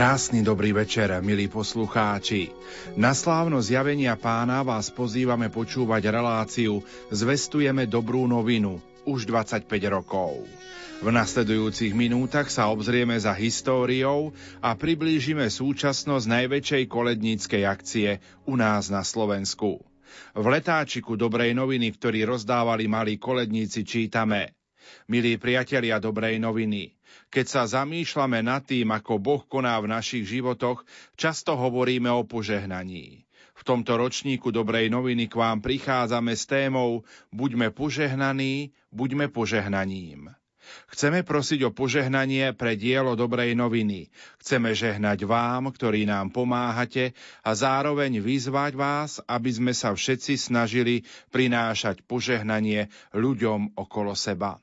Krásny dobrý večer, milí poslucháči. Na slávno zjavenia pána vás pozývame počúvať reláciu Zvestujeme dobrú novinu už 25 rokov. V nasledujúcich minútach sa obzrieme za históriou a priblížime súčasnosť najväčšej koledníckej akcie u nás na Slovensku. V letáčiku dobrej noviny, ktorý rozdávali malí koledníci, čítame Milí priatelia dobrej noviny, keď sa zamýšľame nad tým, ako Boh koná v našich životoch, často hovoríme o požehnaní. V tomto ročníku Dobrej noviny k vám prichádzame s témou Buďme požehnaní, buďme požehnaním. Chceme prosiť o požehnanie pre dielo dobrej noviny. Chceme žehnať vám, ktorí nám pomáhate a zároveň vyzvať vás, aby sme sa všetci snažili prinášať požehnanie ľuďom okolo seba.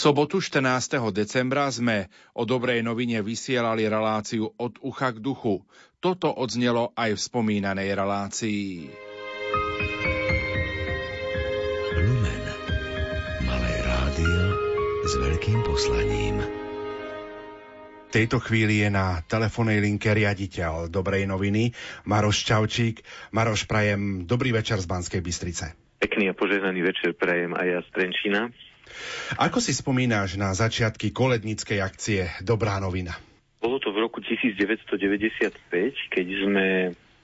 Sobotu 14. decembra sme o dobrej novine vysielali reláciu od ucha k duchu. Toto odznelo aj v spomínanej relácii. Lumen. Malé rádio s veľkým poslaním. V tejto chvíli je na telefónnej linke riaditeľ Dobrej noviny Maroš Čaučík. Maroš, prajem dobrý večer z Banskej Bystrice. Pekný a požehnaný večer prajem aj ja z Trenčína. Ako si spomínáš na začiatky kolednickej akcie Dobrá novina? Bolo to v roku 1995, keď sme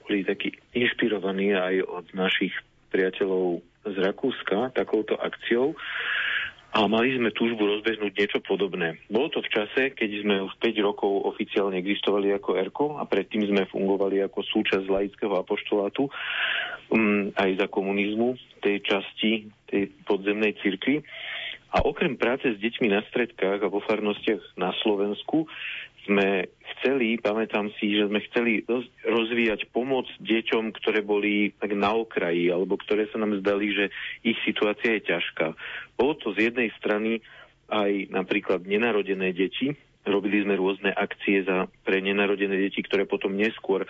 boli takí inšpirovaní aj od našich priateľov z Rakúska takouto akciou a mali sme túžbu rozbehnúť niečo podobné. Bolo to v čase, keď sme už 5 rokov oficiálne existovali ako ERKO a predtým sme fungovali ako súčasť laického apoštolátu um, aj za komunizmu tej časti tej podzemnej cirkvi. A okrem práce s deťmi na stredkách a vo farnostiach na Slovensku sme chceli, pamätám si, že sme chceli rozvíjať pomoc deťom, ktoré boli tak na okraji, alebo ktoré sa nám zdali, že ich situácia je ťažká. Bolo to z jednej strany aj napríklad nenarodené deti, Robili sme rôzne akcie za, pre nenarodené deti, ktoré potom neskôr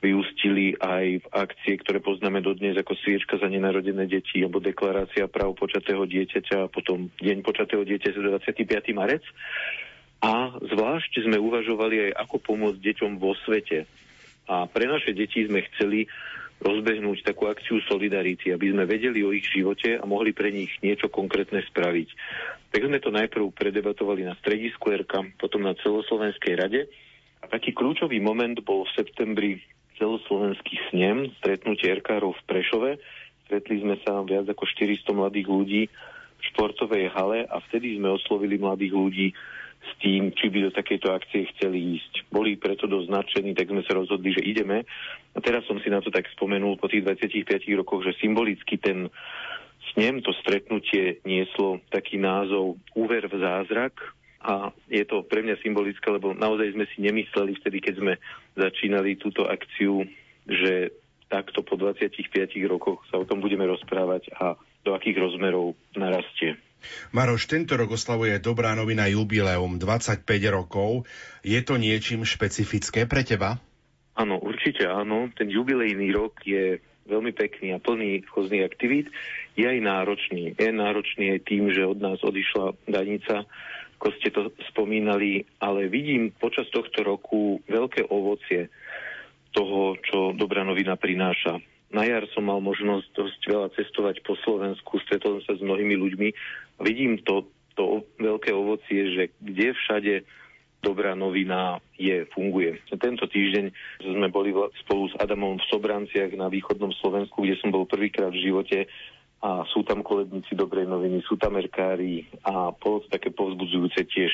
vyústili aj v akcie, ktoré poznáme dodnes ako sviečka za nenarodené deti alebo deklarácia práv počatého dieťaťa a potom deň počatého dieťaťa 25. marec. A zvlášť sme uvažovali aj ako pomôcť deťom vo svete. A pre naše deti sme chceli rozbehnúť takú akciu Solidarity, aby sme vedeli o ich živote a mohli pre nich niečo konkrétne spraviť. Tak sme to najprv predebatovali na stredisku RK, potom na celoslovenskej rade. A taký kľúčový moment bol v septembri celoslovenský snem, stretnutie RK v Prešove. Stretli sme sa viac ako 400 mladých ľudí v športovej hale a vtedy sme oslovili mladých ľudí s tým, či by do takejto akcie chceli ísť. Boli preto dosť značení, tak sme sa rozhodli, že ideme. A teraz som si na to tak spomenul po tých 25 rokoch, že symbolicky ten snem, to stretnutie nieslo taký názov Úver v zázrak, a je to pre mňa symbolické, lebo naozaj sme si nemysleli vtedy, keď sme začínali túto akciu, že takto po 25 rokoch sa o tom budeme rozprávať a do akých rozmerov narastie. Maroš, tento rok oslavuje Dobrá novina jubileum 25 rokov. Je to niečím špecifické pre teba? Áno, určite áno. Ten jubilejný rok je veľmi pekný a plný rôznych aktivít. Je aj náročný. Je náročný aj tým, že od nás odišla danica, ako ste to spomínali, ale vidím počas tohto roku veľké ovocie toho, čo Dobrá novina prináša na jar som mal možnosť dosť veľa cestovať po Slovensku, stretol som sa s mnohými ľuďmi vidím to, to veľké ovocie, že kde všade dobrá novina je, funguje. Tento týždeň sme boli spolu s Adamom v Sobranciach na východnom Slovensku, kde som bol prvýkrát v živote a sú tam koledníci dobrej noviny, sú tam erkári a to také povzbudzujúce tiež,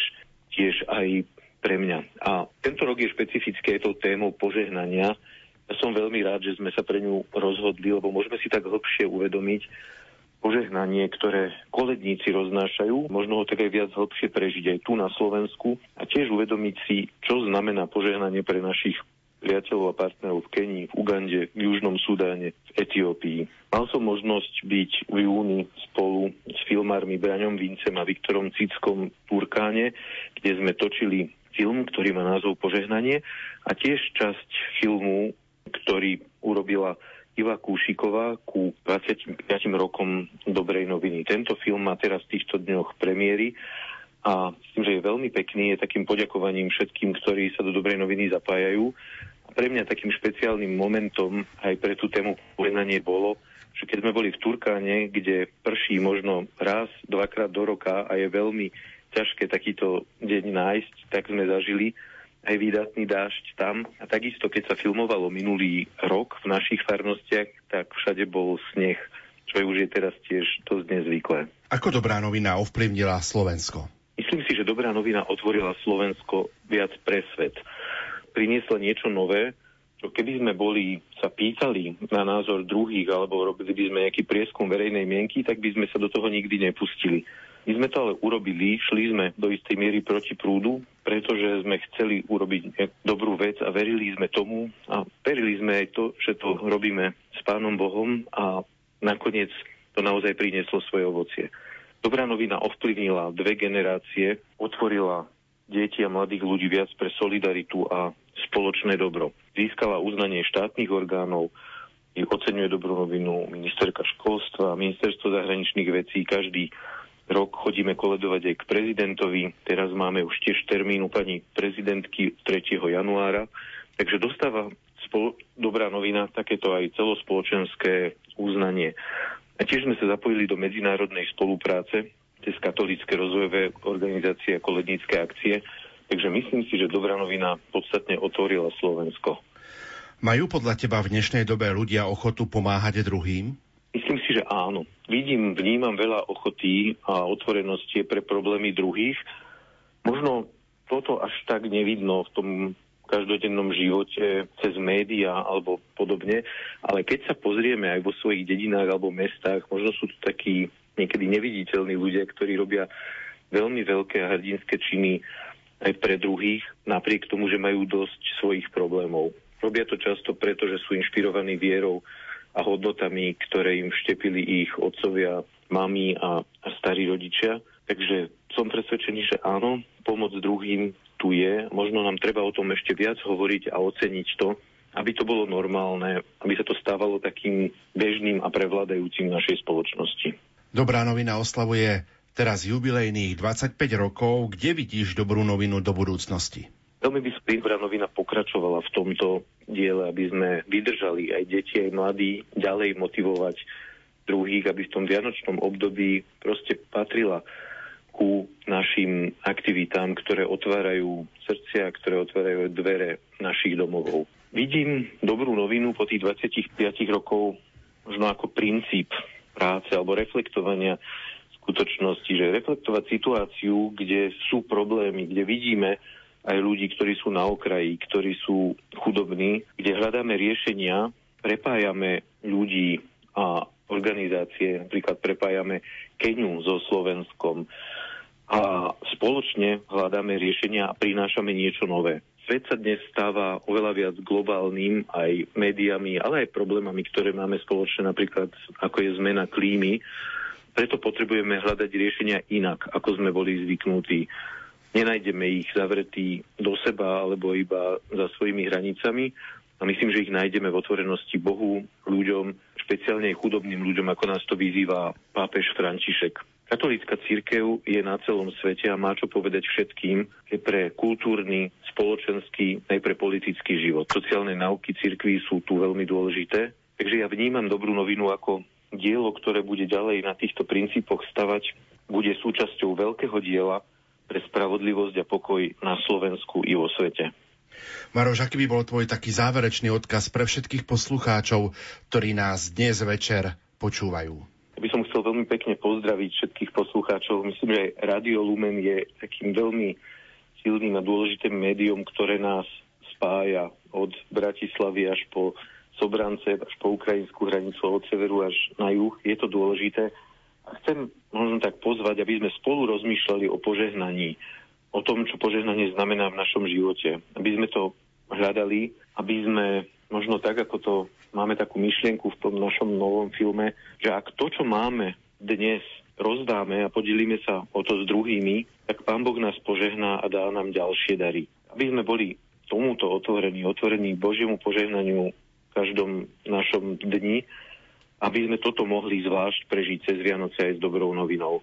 tiež aj pre mňa. A tento rok je špecifické tou témou požehnania, ja som veľmi rád, že sme sa pre ňu rozhodli, lebo môžeme si tak hlbšie uvedomiť požehnanie, ktoré koledníci roznášajú, možno ho tak aj viac hlbšie prežiť aj tu na Slovensku a tiež uvedomiť si, čo znamená požehnanie pre našich priateľov a partnerov v Kenii, v Ugande, v Južnom Sudáne, v Etiópii. Mal som možnosť byť v júni spolu s filmármi Braňom Vincem a Viktorom Cickom v Turkáne, kde sme točili film, ktorý má názov Požehnanie a tiež časť filmu ktorý urobila Iva Kúšiková ku 25 rokom Dobrej noviny. Tento film má teraz v týchto dňoch premiéry a myslím, že je veľmi pekný, je takým poďakovaním všetkým, ktorí sa do Dobrej noviny zapájajú. A pre mňa takým špeciálnym momentom aj pre tú tému pojednanie bolo, že keď sme boli v Turkáne, kde prší možno raz, dvakrát do roka a je veľmi ťažké takýto deň nájsť, tak sme zažili, aj výdatný dážď tam. A takisto, keď sa filmovalo minulý rok v našich farnostiach, tak všade bol sneh, čo už je teraz tiež dosť nezvyklé. Ako dobrá novina ovplyvnila Slovensko? Myslím si, že dobrá novina otvorila Slovensko viac pre svet. Priniesla niečo nové, čo keby sme boli, sa pýtali na názor druhých alebo robili by sme nejaký prieskum verejnej mienky, tak by sme sa do toho nikdy nepustili. My sme to ale urobili, šli sme do istej miery proti prúdu, pretože sme chceli urobiť dobrú vec a verili sme tomu a verili sme aj to, že to robíme s Pánom Bohom a nakoniec to naozaj prinieslo svoje ovocie. Dobrá novina ovplyvnila dve generácie, otvorila deti a mladých ľudí viac pre solidaritu a spoločné dobro. Získala uznanie štátnych orgánov, oceňuje dobrú novinu ministerka školstva, ministerstvo zahraničných vecí. Každý rok chodíme koledovať aj k prezidentovi. Teraz máme už tiež termínu pani prezidentky 3. januára. Takže dostáva spolo- dobrá novina takéto aj celospoločenské uznanie. A tiež sme sa zapojili do medzinárodnej spolupráce cez katolické rozvojové organizácie a kolednícke akcie. Takže myslím si, že dobrá novina podstatne otvorila Slovensko. Majú podľa teba v dnešnej dobe ľudia ochotu pomáhať druhým? Áno. Vidím, vnímam veľa ochoty a otvorenosti pre problémy druhých. Možno toto až tak nevidno v tom každodennom živote cez médiá alebo podobne, ale keď sa pozrieme aj vo svojich dedinách alebo mestách, možno sú tu takí niekedy neviditeľní ľudia, ktorí robia veľmi veľké hrdinské činy aj pre druhých, napriek tomu, že majú dosť svojich problémov. Robia to často preto, že sú inšpirovaní vierou a hodnotami, ktoré im vštepili ich otcovia, mami a, starí rodičia. Takže som presvedčený, že áno, pomoc druhým tu je. Možno nám treba o tom ešte viac hovoriť a oceniť to, aby to bolo normálne, aby sa to stávalo takým bežným a prevládajúcim našej spoločnosti. Dobrá novina oslavuje teraz jubilejných 25 rokov. Kde vidíš dobrú novinu do budúcnosti? Veľmi by dobrá novina pokračovala v tomto diele, aby sme vydržali aj deti, aj mladí ďalej motivovať druhých, aby v tom vianočnom období proste patrila ku našim aktivitám, ktoré otvárajú srdcia, ktoré otvárajú dvere našich domovov. Vidím dobrú novinu po tých 25 rokov možno ako princíp práce alebo reflektovania skutočnosti, že reflektovať situáciu, kde sú problémy, kde vidíme, aj ľudí, ktorí sú na okraji, ktorí sú chudobní, kde hľadáme riešenia, prepájame ľudí a organizácie, napríklad prepájame Keniu so Slovenskom a spoločne hľadáme riešenia a prinášame niečo nové. Svet sa dnes stáva oveľa viac globálnym aj médiami, ale aj problémami, ktoré máme spoločné, napríklad ako je zmena klímy. Preto potrebujeme hľadať riešenia inak, ako sme boli zvyknutí nenájdeme ich zavretí do seba alebo iba za svojimi hranicami. A myslím, že ich nájdeme v otvorenosti Bohu, ľuďom, špeciálne chudobným ľuďom, ako nás to vyzýva pápež František. Katolícka církev je na celom svete a má čo povedať všetkým, je pre kultúrny, spoločenský, aj pre politický život. Sociálne nauky církví sú tu veľmi dôležité, takže ja vnímam dobrú novinu ako dielo, ktoré bude ďalej na týchto princípoch stavať, bude súčasťou veľkého diela, pre spravodlivosť a pokoj na Slovensku i vo svete. Maroš, aký by bol tvoj taký záverečný odkaz pre všetkých poslucháčov, ktorí nás dnes večer počúvajú? Ja by som chcel veľmi pekne pozdraviť všetkých poslucháčov. Myslím, že Radio Lumen je takým veľmi silným a dôležitým médium, ktoré nás spája od Bratislavy až po Sobrance, až po ukrajinskú hranicu, od severu až na juh. Je to dôležité. Chcem možno tak pozvať, aby sme spolu rozmýšľali o požehnaní, o tom, čo požehnanie znamená v našom živote. Aby sme to hľadali, aby sme možno tak, ako to máme takú myšlienku v tom našom novom filme, že ak to, čo máme dnes, rozdáme a podelíme sa o to s druhými, tak Pán Boh nás požehná a dá nám ďalšie dary. Aby sme boli tomuto otvorení, otvorení Božiemu požehnaniu v každom našom dni aby sme toto mohli zvlášť prežiť cez Vianoce aj s dobrou novinou.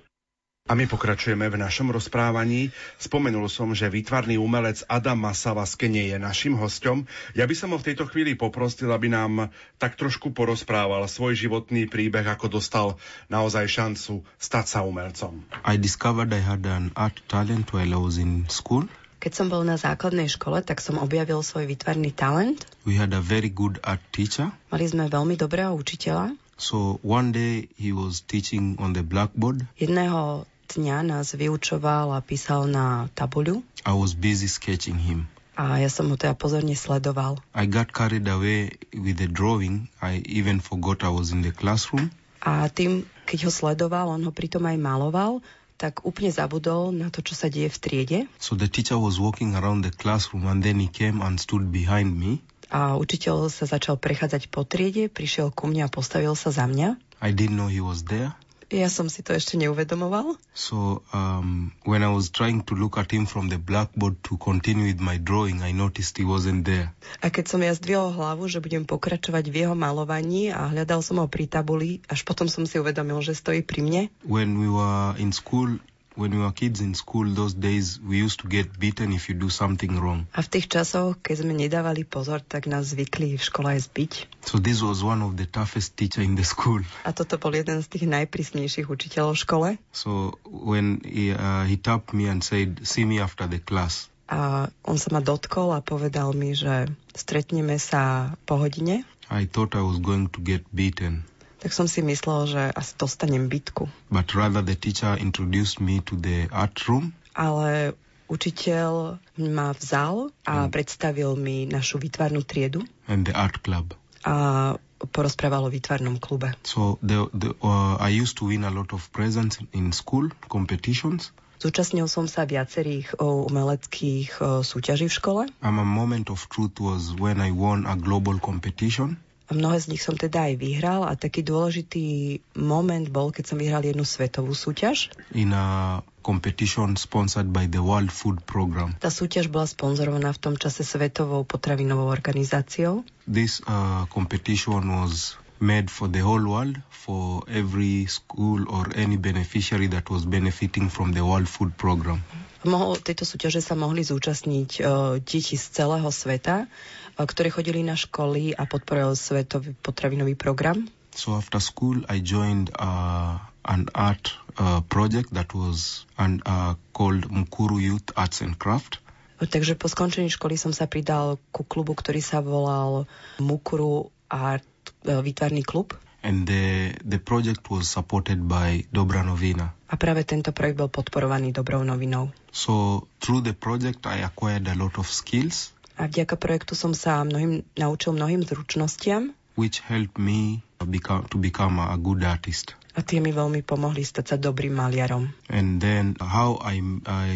A my pokračujeme v našom rozprávaní. Spomenul som, že výtvarný umelec Adam Masava z Kenie je našim hostom. Ja by som ho v tejto chvíli poprosil, aby nám tak trošku porozprával svoj životný príbeh, ako dostal naozaj šancu stať sa umelcom. I discovered I had an art talent while I was in school. Keď som bol na základnej škole, tak som objavil svoj výtvarný talent. We had a very good art teacher. Mali sme veľmi dobrého učiteľa. So one day he was teaching on the blackboard. Jedného dňa nás vyučoval a písal na tabuľu. I was busy sketching him. A ja som ho teda pozorne sledoval. I got carried away with the drawing. I even forgot I was in the classroom. A tým, keď ho sledoval, on ho pritom aj maloval, tak úplne zabudol na to, čo sa deje v triede. So the teacher was walking around the classroom and then he came and stood behind me a učiteľ sa začal prechádzať po triede, prišiel ku mne a postavil sa za mňa. I didn't know he was there. Ja som si to ešte neuvedomoval. So um, when I was trying to look at him from the blackboard to continue with my drawing, I noticed he wasn't there. A keď som ja zdvihol hlavu, že budem pokračovať v jeho malovaní a hľadal som ho pri tabuli, až potom som si uvedomil, že stojí pri mne. When we were in school, when we were kids in school those days, we used to get beaten if you do something wrong. A v tých časoch, keď sme nedávali pozor, tak nás zvykli v škole aj zbiť. So this was one of the toughest teacher in the school. A toto bol jeden z tých najprísnejších učiteľov v škole. So when he, uh, he tapped me and said, see me after the class. A on sa ma dotkol a povedal mi, že stretneme sa po hodine. I thought I was going to get beaten. Tak som si myslel, že asi dostanem bitku. But rather the teacher introduced me to the art room Ale učiteľ ma vzal a predstavil mi našu výtvarnú triedu and the art club. a porozprával o výtvarnom klube. So the, the, uh, I used to win a lot of presents in school competitions. Zúčastnil som sa viacerých o, umeleckých o, súťaží v škole And a moment of truth was when I won a global competition. Mnohé z nich som teda aj vyhral a taký dôležitý moment bol, keď som vyhral jednu svetovú súťaž. in a competition sponsored by the World Food Program. Tá súťaž bola sponzorovaná v tom čase Svetovou potravinovou organizáciou. This uh, competition was made for the whole world, for every school or any beneficiary that was benefiting from the World Food Program. Mohol, tejto súťaže sa mohli zúčastniť uh, deti z celého sveta, ktoré chodili na školy a podporovali Svetový potravinový program. So after school, I joined uh, an art uh, project that was an, uh, called Mukuru Youth Arts and Craft. Takže po skončení školy som sa pridal ku klubu, ktorý sa volal Mukuru Art uh, výtvarný klub. And the, the project was supported by Dobra Novina. A práve tento projekt bol podporovaný dobrou novinou. So through the project, I acquired a lot of skills A vďaka projektu som sa mnohým, naučil mnohým zručnostiam which helped me become, to become a good artist. a tie mi veľmi pomohli stať sa dobrým maliarom. And then how I, I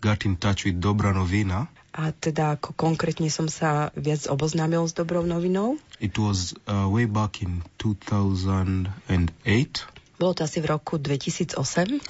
got in touch with Dobra Novina, A teda ako konkrétne som sa viac oboznámil s dobrou novinou. it was uh, way back in 2008, Bolo to asi v roku 2008,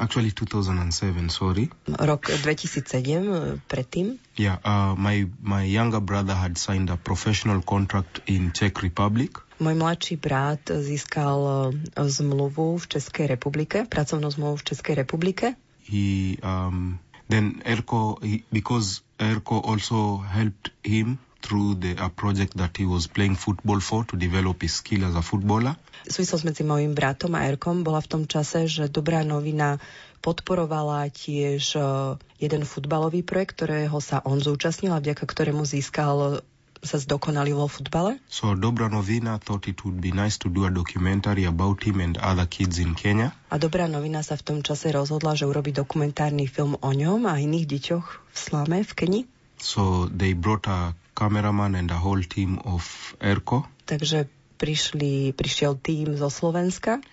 actually 2007, sorry. rok 2007 e, predtým. Yeah, uh, my, my younger brother had signed a professional contract in Czech Republic. Môj mladší brat získal e, zmluvu v Českej republike, pracovnú zmluvu v Českej republike. He, um, then Erko, he, because Erko also helped him through the, a project that he was playing football for to develop his skill as a footballer. Súvislosť medzi mojim bratom a Erkom bola v tom čase, že Dobrá novina podporovala tiež e, jeden futbalový projekt, ktorého sa on zúčastnil a vďaka ktorému získal sa zdokonalil vo futbale. So Dobra Novina thought it would be nice to do a documentary about him and other kids in Kenya. A Dobrá novina sa v tom čase rozhodla, že urobí dokumentárny film o ňom a iných deťoch v Slame, v Keni. So they brought a cameraman and a whole team of Erko. Takže prišli, prišiel tým zo Slovenska.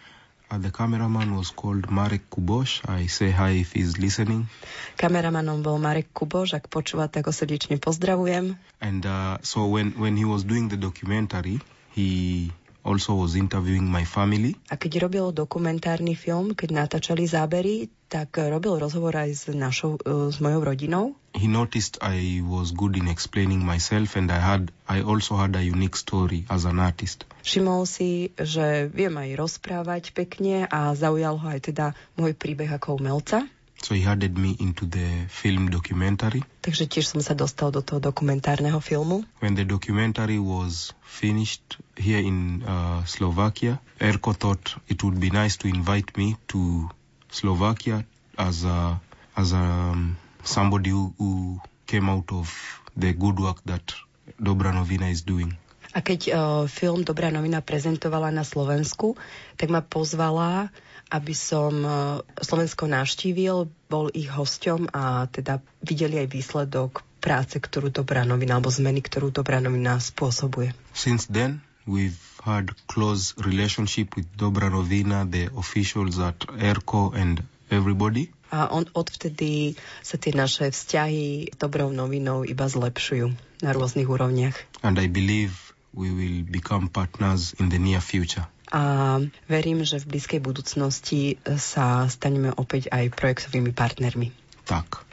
Uh, the cameraman was called Marek Kuboš. I say hi if he's listening. Kameramanom bol Marek Kuboš, ak počúva, tak ho srdečne pozdravujem. And uh, so when, when he was doing the documentary, he also was interviewing my family. A keď robil dokumentárny film, keď natáčali zábery, tak robil rozhovor aj s našou, e, s mojou rodinou. He noticed I was good in explaining myself and I had I also had a unique story as an artist. Všimol si, že viem aj rozprávať pekne a zaujal ho aj teda môj príbeh ako umelca. So he added me into the film documentary. Takže tiež som sa dostal do toho dokumentárneho filmu. When the documentary was finished here in uh, Slovakia, Erko thought it would be nice to invite me to Slovakia as a as a, um, somebody who, who came out of the good work that Dobra Novina is doing. A keď uh, film Dobrá novina prezentovala na Slovensku, tak ma pozvala, aby som uh, Slovensko navštívil, bol ich hosťom a teda videli aj výsledok práce, ktorú Dobrá novina, alebo zmeny, ktorú Dobrá novina spôsobuje. Since then, we've had close relationship with Dobra Novina, the officials at ERCO and everybody. A on, odvtedy sa tie naše vzťahy dobrou novinou iba zlepšujú na rôznych úrovniach. And I believe we will become partners in the near future. A verím, že v blízkej budúcnosti sa staneme opäť aj projektovými partnermi. Tak.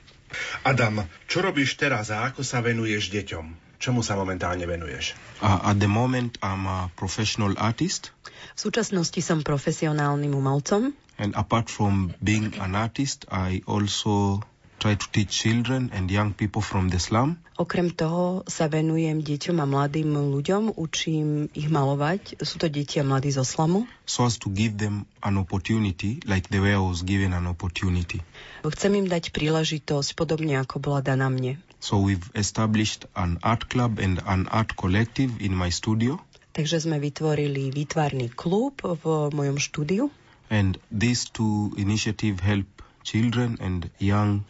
Adam, čo robíš teraz a ako sa venuješ deťom? Čomu sa momentálne venuješ? Uh, at the moment, I'm a professional artist. V súčasnosti som profesionálnym umelcom. And apart from being an artist, I also try to teach children and young people from the slum. Okrem toho sa venujem deťom a mladým ľuďom, učím ich malovať. Sú to deti a mladí zo slamu. So as to give them an opportunity, like the way I was given an opportunity. Chcem im dať príležitosť, podobne ako bola daná mne. So we've established an art club and an art collective in my studio. Takže sme vytvorili výtvarný klub v mojom štúdiu. And these two initiatives help children and young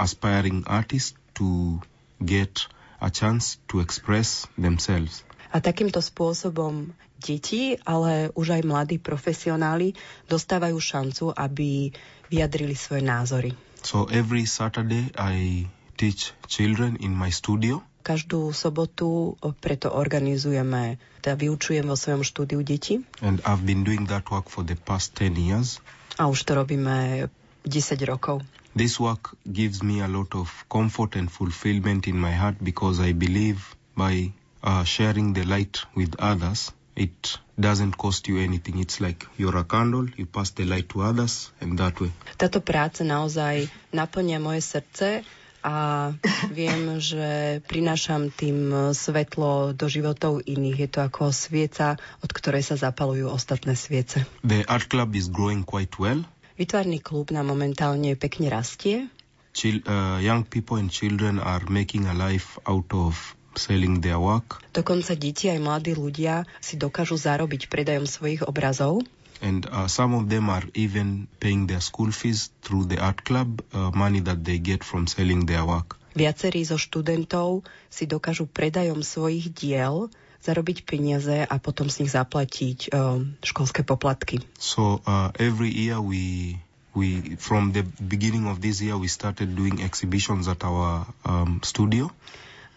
aspiring artists to get a chance to express themselves. A takýmto spôsobom deti, ale už aj mladí profesionáli dostávajú šancu, aby vyjadrili svoje názory. So every Saturday I teach children in my studio. Každú sobotu preto organizujeme, teda vyučujem vo svojom štúdiu deti. And I've been doing that work for the past 10 years. A už to robíme 10 rokov. This work gives me a lot of comfort and fulfillment in my heart because I believe by uh, sharing the light with others, it doesn't cost you anything. It's like you're a candle, you pass the light to others, and that way. Táto práca naozaj naplňa moje srdce a viem, že prinášam tým svetlo do životov iných. Je to ako svieca, od ktorej sa zapalujú ostatné sviece. The art club is growing quite well. Vytvarný klub nám momentálne pekne rastie. Chil- uh, young people and children are making a life out of selling their work. Dokonca deti aj mladí ľudia si dokážu zarobiť predajom svojich obrazov. And uh, some of them are even paying their school fees through the art club, uh, money that they get from selling their work. Viacerí zo študentov si dokážu predajom svojich diel zarobiť peniaze a potom z nich zaplatiť uh, školské poplatky. So uh, every year we we from the beginning of this year we started doing exhibitions at our um, studio.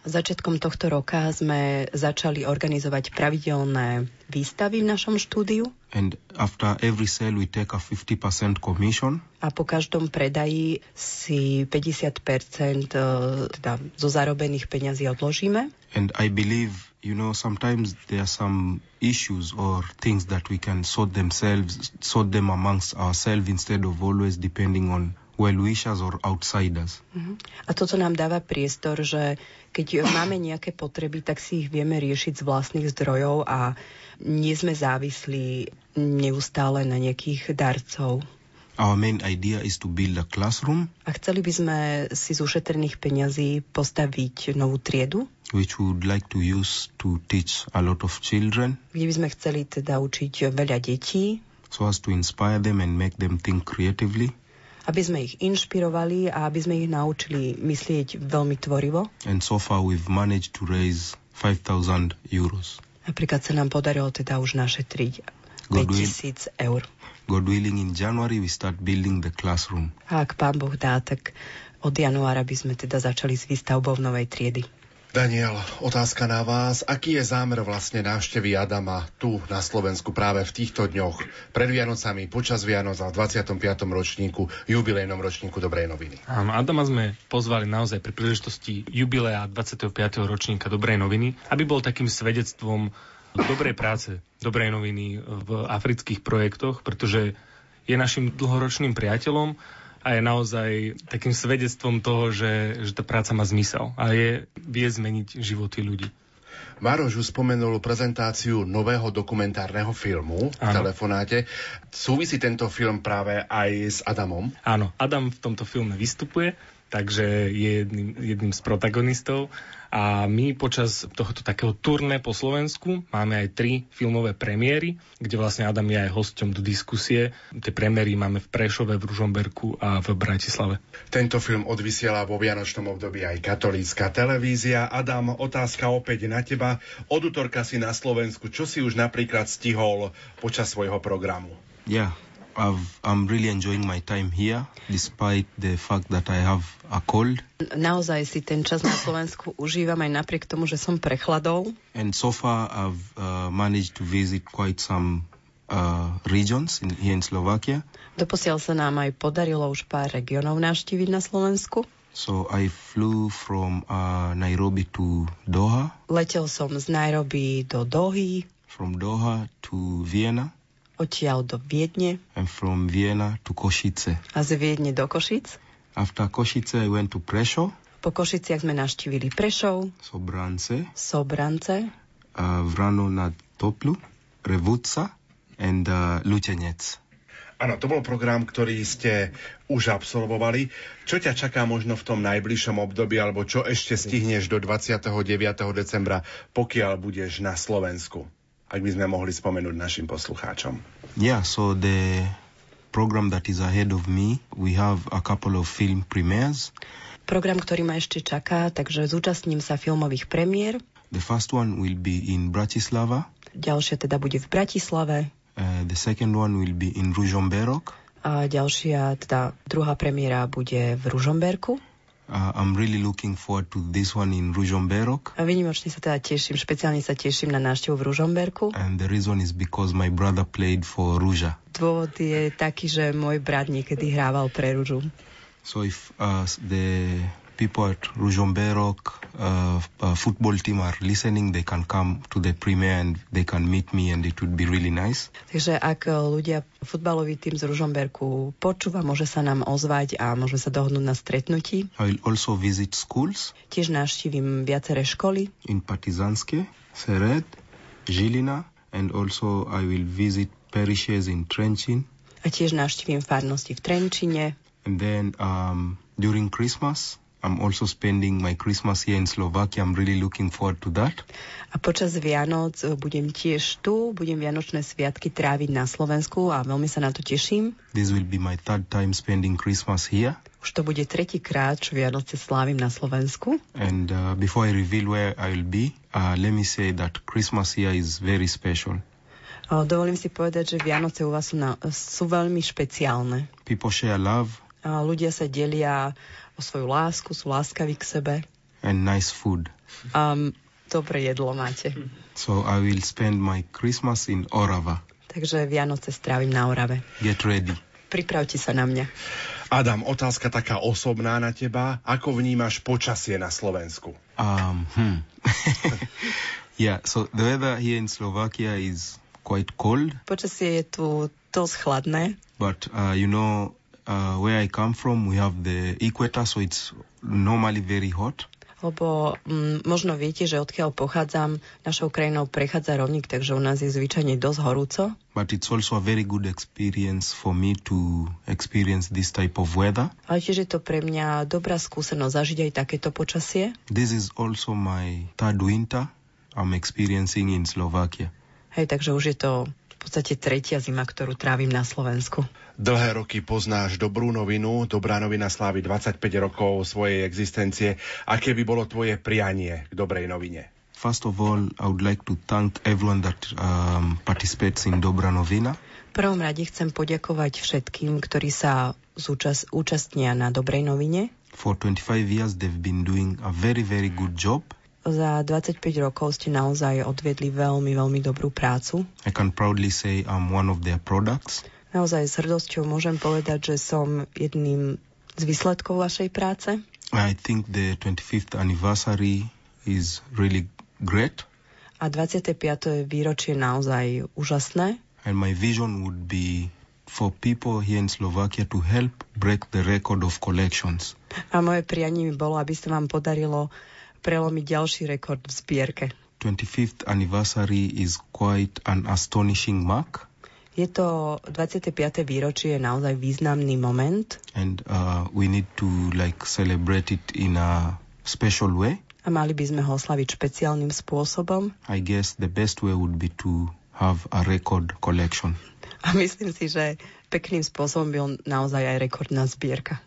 Začiatkom tohto roka sme začali organizovať pravidelné výstavy v našom štúdiu. And after every sale we take a 50% commission. A po každom predaji si 50% teda zo zarobených peňazí odložíme. And I believe, you know, sometimes there are some issues or things that we can sort themselves, sort them amongst ourselves instead of always depending on well-wishers or outsiders. Uh-huh. A toto nám dáva priestor, že keď máme nejaké potreby, tak si ich vieme riešiť z vlastných zdrojov a nie sme závislí neustále na nejakých darcov. Our main idea is to build a classroom. A chceli by sme si z ušetrených peňazí postaviť novú triedu. Which we would like to use to teach a lot of children. Kde by sme chceli teda učiť veľa detí. So as to inspire them and make them think creatively. Aby sme ich inšpirovali a aby sme ich naučili myslieť veľmi tvorivo. And so far we've managed to raise 5000 euros. Napríklad sa nám podarilo teda už našetriť 5000 eur. God willing, in January we start building the classroom. A ak pán Boh dá, tak od januára by sme teda začali s výstavbou novej triedy. Daniel, otázka na vás. Aký je zámer vlastne návštevy Adama tu na Slovensku práve v týchto dňoch, pred Vianocami, počas Vianoc a v 25. ročníku, jubilejnom ročníku Dobrej noviny? Áno, Adama sme pozvali naozaj pri príležitosti jubilea 25. ročníka Dobrej noviny, aby bol takým svedectvom dobrej práce, dobrej noviny v afrických projektoch, pretože je našim dlhoročným priateľom a je naozaj takým svedectvom toho, že, že tá práca má zmysel a je, vie zmeniť životy ľudí. Maroš už spomenul prezentáciu nového dokumentárneho filmu v ano. telefonáte. Súvisí tento film práve aj s Adamom? Áno, Adam v tomto filme vystupuje, takže je jedným, jedným z protagonistov a my počas tohoto takého turné po Slovensku máme aj tri filmové premiéry, kde vlastne Adam je aj hosťom do diskusie. Tie premiéry máme v Prešove, v Ružomberku a v Bratislave. Tento film odvysiela vo Vianočnom období aj katolícka televízia. Adam, otázka opäť na teba. Od útorka si na Slovensku. Čo si už napríklad stihol počas svojho programu? Yeah, I've, I'm really enjoying my time here, despite the fact that I have a cold. Naozaj si ten čas na Slovensku užívam aj napriek tomu, že som prechladol. And so far I've uh, managed to visit quite some uh, regions in, here in Slovakia. Doposiaľ sa nám aj podarilo už pár regionov navštíviť na Slovensku. So I flew from uh, Nairobi to Doha, Letel som z Nairobi do Dohy, from Doha to Vienna, odtiaľ do Viedne and from Vienna to Košice. a z Viedne do Košic. After Košice, I went to Prešov, Po Košiciach sme navštívili Prešov, Sobrance, Sobrance, uh, Vrano nad Toplu, Revúca and uh, Lutenec. Áno, to bol program, ktorý ste už absolvovali. Čo ťa čaká možno v tom najbližšom období, alebo čo ešte stihneš do 29. decembra, pokiaľ budeš na Slovensku? Ak by sme mohli spomenúť našim poslucháčom. Yeah, so the program that is ahead of me, we have a couple of film premieres. program, ktorý ma ešte čaká, takže zúčastním sa filmových premiér. The first one will be in Bratislava. Ďalšia teda bude v Bratislave Uh, the second one will be in Ružomberok. a ďalšia, teda druhá premiéra bude v Ružomberku. Uh, I'm really looking forward to this one in Ružomberok. A vynimočne sa teda teším, špeciálne sa teším na návštevu v Ružomberku. And the reason is because my brother played for Ruža. Dôvod je taký, že môj brat niekedy hrával pre Ružu. So if uh, the people at Ružomberok uh, uh, football team are listening, they can come to the premiere and they can meet me and it would be really nice. Takže ak e, ľudia, futbalový tým z Ružomberku počúva, môže sa nám ozvať a môže sa dohodnúť na stretnutí. I will also visit schools Tiež navštívim viaceré školy, in Partizanske, Sered, Žilina, and also I will visit parishes in Trenchin. a tiež navštívim farnosti v Trenčine. And then um, during Christmas, I'm also spending my Christmas here in Slovakia. I'm really looking forward to that. A počas Vianoc e, budem tiež tu, budem Vianočné sviatky tráviť na Slovensku a veľmi sa na to teším. This will be my third time spending Christmas here. Už to bude tretíkrát, čo Vianoce slávim na Slovensku. And uh, before I reveal where I will be, uh, let me say that Christmas here is very special. A Dovolím si povedať, že Vianoce u vás sú, na, sú veľmi špeciálne. People share love A ľudia sa delia o svoju lásku, sú láskaví k sebe. and nice food. A dobre jedlo máte. So I will spend my Christmas in Orava. Takže Vianoce strávim na Orave. Get ready. Pripravte sa na mňa. Adam, otázka taká osobná na teba. Ako vnímaš počasie na Slovensku? Um, hmm. yeah, so the weather here in Slovakia is quite cold, Počasie je tu dosť chladné, but uh, you know, uh, where I come from, we have the equator, so it's normally very hot. lebo mm, možno viete, že odkiaľ pochádzam, našou krajinou prechádza rovník, takže u nás je zvyčajne dosť horúco. But it's also a very good experience for me to experience this type of weather. Ale tiež je to pre mňa dobrá skúsenosť zažiť aj takéto počasie. This is also my third winter I'm experiencing in Slovakia. Hej, takže už je to podstate tretia zima, ktorú trávim na Slovensku. Dlhé roky poznáš dobrú novinu. Dobrá novina slávi 25 rokov svojej existencie. Aké by bolo tvoje prianie k dobrej novine? First of all, I would like to thank everyone that um, participates in Dobra Novina. V prvom rade chcem poďakovať všetkým, ktorí sa zúčast, účastnia na dobrej novine. For 25 years, they've been doing a very, very good job. Za 25 rokov ste naozaj odviedli veľmi, veľmi dobrú prácu. I can proudly say I'm one of their products. Naozaj s hrdosťou môžem povedať, že som jedným z výsledkov vašej práce. I think the 25th anniversary is really great, A 25. výročie je naozaj úžasné. and my vision would be for people here in Slovakia to help break the record of collections. A moje prianie mi bolo, aby sa vám podarilo prelomiť ďalší rekord v zbierke. 25th anniversary is quite an astonishing mark, Je to 25. výročie, je naozaj významný moment and uh, we need to like celebrate it in a special way. a mali by sme ho oslaviť špeciálnym spôsobom. I guess the best way would be to have a record collection. A myslím si, že pekným spôsobom by on naozaj aj rekordná zbierka.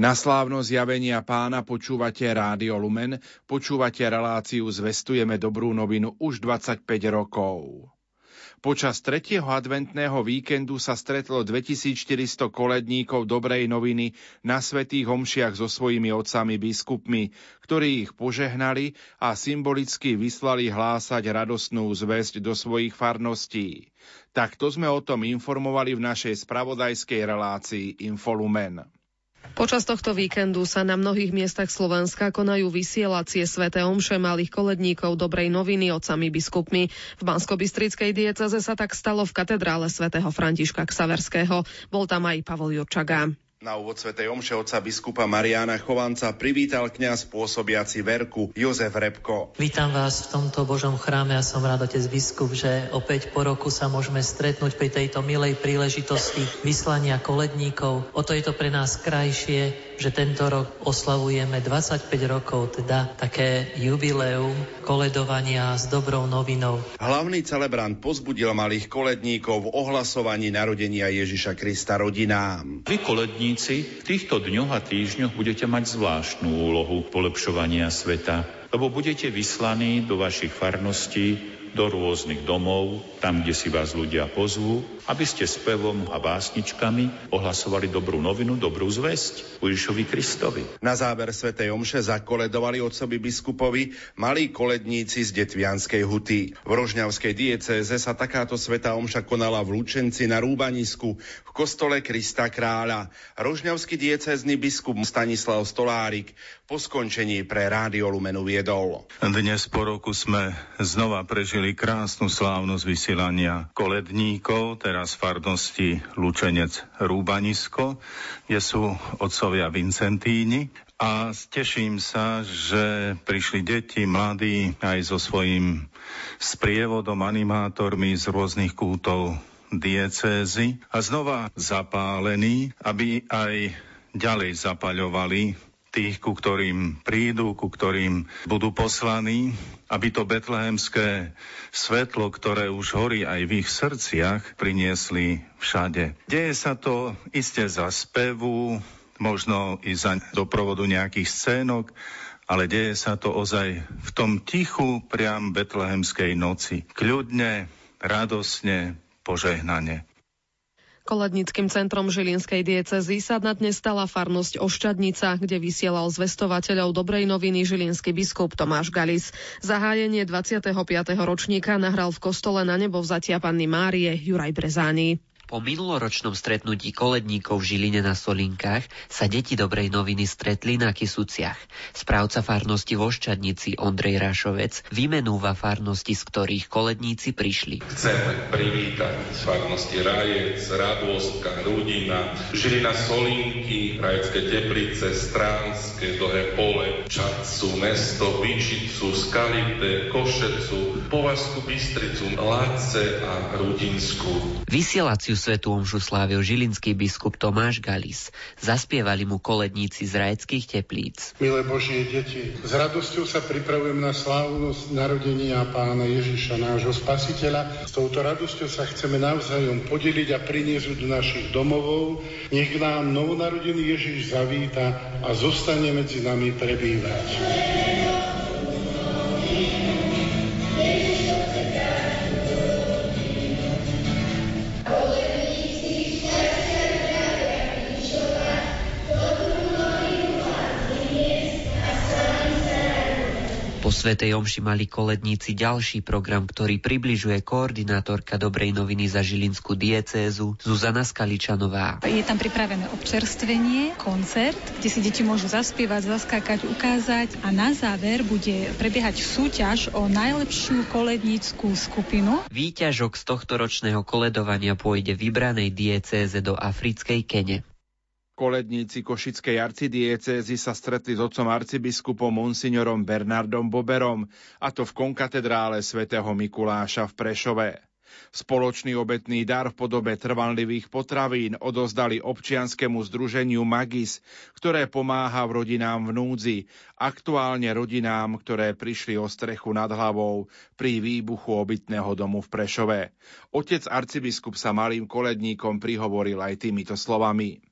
Na slávno zjavenia pána počúvate Rádio Lumen, počúvate reláciu Zvestujeme dobrú novinu už 25 rokov. Počas tretieho adventného víkendu sa stretlo 2400 koledníkov dobrej noviny na svetých homšiach so svojimi otcami biskupmi, ktorí ich požehnali a symbolicky vyslali hlásať radosnú zväzť do svojich farností. Takto sme o tom informovali v našej spravodajskej relácii Infolumen. Počas tohto víkendu sa na mnohých miestach Slovenska konajú vysielacie sväté omše malých koledníkov dobrej noviny otcami biskupmi. V Bansko-Bystrickej dieceze sa tak stalo v katedrále svätého Františka Ksaverského. Bol tam aj Pavol Jurčaga. Na úvod svätej omše otca biskupa Mariana Chovanca privítal kňaz pôsobiaci Verku Jozef Repko. Vítam vás v tomto Božom chráme a som rád, otec biskup, že opäť po roku sa môžeme stretnúť pri tejto milej príležitosti vyslania koledníkov. O to je to pre nás krajšie, že tento rok oslavujeme 25 rokov, teda také jubileum koledovania s dobrou novinou. Hlavný celebrant pozbudil malých koledníkov v ohlasovaní narodenia Ježiša Krista rodinám. Vy kolední robotníci, v týchto dňoch a týždňoch budete mať zvláštnu úlohu polepšovania sveta, lebo budete vyslaní do vašich farností, do rôznych domov, tam, kde si vás ľudia pozvú, aby ste spevom a básničkami ohlasovali dobrú novinu, dobrú zväzť Ježišovi Kristovi. Na záver svätej Omše zakoledovali otcovi biskupovi malí koledníci z Detvianskej huty. V Rožňavskej diecéze sa takáto sveta Omša konala v Lučenci na Rúbanisku v kostole Krista kráľa. Rožňavský diecézny biskup Stanislav Stolárik po skončení pre Rádio Lumenu viedol. Dnes po roku sme znova prežili krásnu slávnosť vysielania koledníkov, teraz farnosti Lučenec Rúbanisko, kde sú otcovia Vincentíni. A teším sa, že prišli deti, mladí, aj so svojím sprievodom, animátormi z rôznych kútov diecézy a znova zapálení, aby aj ďalej zapaľovali tých, ku ktorým prídu, ku ktorým budú poslaní, aby to betlehemské svetlo, ktoré už horí aj v ich srdciach, priniesli všade. Deje sa to iste za spevu, možno i za doprovodu nejakých scénok, ale deje sa to ozaj v tom tichu priam betlehemskej noci. Kľudne, radosne, požehnane. Kolednickým centrom Žilinskej diecezy sa na dnes stala farnosť Ošťadnica, kde vysielal zvestovateľov dobrej noviny žilinský biskup Tomáš Galis. Zahájenie 25. ročníka nahral v kostole na nebo vzatia Panny Márie Juraj Brezáni. Po minuloročnom stretnutí koledníkov v Žiline na Solinkách sa deti dobrej noviny stretli na Kisuciach. Správca farnosti v Oščadnici Ondrej Rašovec vymenúva farnosti, z ktorých koledníci prišli. Chceme privítať z farnosti Rajec, Radostka, Rudina, Žilina Solinky, Rajecké Teplice, Stránske, Dlhé pole, Čacu, Mesto, Byčicu, Skalite, Košecu, Povazku Bystricu, Lace a Rudinsku. Vysielaciu svetu omšu slávil žilinský biskup Tomáš Galis. Zaspievali mu koledníci z rajeckých teplíc. Milé Božie deti, s radosťou sa pripravujem na slávnosť narodenia pána Ježiša, nášho spasiteľa. S touto radosťou sa chceme navzájom podeliť a priniesť do našich domovov. Nech nám novonarodený Ježiš zavíta a zostane medzi nami prebývať. Po Svetej Omši mali koledníci ďalší program, ktorý približuje koordinátorka Dobrej noviny za Žilinskú diecézu Zuzana Skaličanová. Je tam pripravené občerstvenie, koncert, kde si deti môžu zaspievať, zaskákať, ukázať a na záver bude prebiehať súťaž o najlepšiu koledníckú skupinu. Výťažok z tohto ročného koledovania pôjde vybranej diecéze do africkej Kene. Koledníci Košickej arcidiecézy sa stretli s otcom arcibiskupom monsignorom Bernardom Boberom, a to v konkatedrále svätého Mikuláša v Prešove. Spoločný obetný dar v podobe trvanlivých potravín odozdali občianskému združeniu Magis, ktoré pomáha v rodinám v núdzi, aktuálne rodinám, ktoré prišli o strechu nad hlavou pri výbuchu obytného domu v Prešove. Otec arcibiskup sa malým koledníkom prihovoril aj týmito slovami.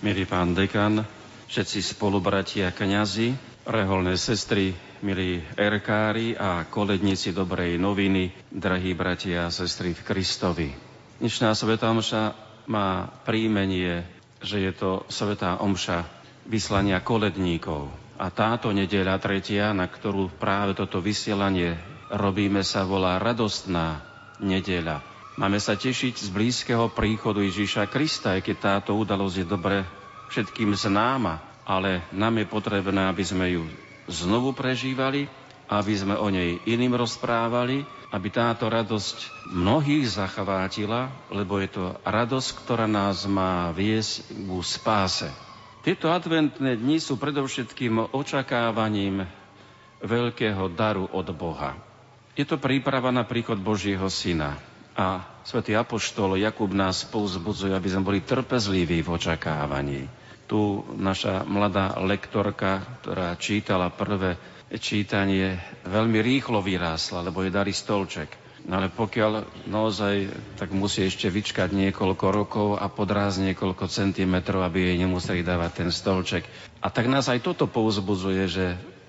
Milý pán dekan, všetci spolubratia kňazi, reholné sestry, milí erkári a koledníci dobrej noviny, drahí bratia a sestry v Kristovi. Dnešná Sveta Omša má príjmenie, že je to Sveta Omša vyslania koledníkov. A táto nedeľa tretia, na ktorú práve toto vysielanie robíme, sa volá radostná nedeľa. Máme sa tešiť z blízkeho príchodu Ježíša Krista, aj keď táto udalosť je dobre všetkým známa, ale nám je potrebné, aby sme ju znovu prežívali, aby sme o nej iným rozprávali, aby táto radosť mnohých zachvátila, lebo je to radosť, ktorá nás má viesť k spáse. Tieto adventné dni sú predovšetkým očakávaním veľkého daru od Boha. Je to príprava na príchod Božieho Syna. A svätý Apoštol Jakub nás povzbudzuje, aby sme boli trpezliví v očakávaní tu naša mladá lektorka, ktorá čítala prvé čítanie, veľmi rýchlo vyrástla, lebo je darí stolček. No ale pokiaľ naozaj, tak musí ešte vyčkať niekoľko rokov a podrázť niekoľko centimetrov, aby jej nemuseli dávať ten stolček. A tak nás aj toto pouzbudzuje, že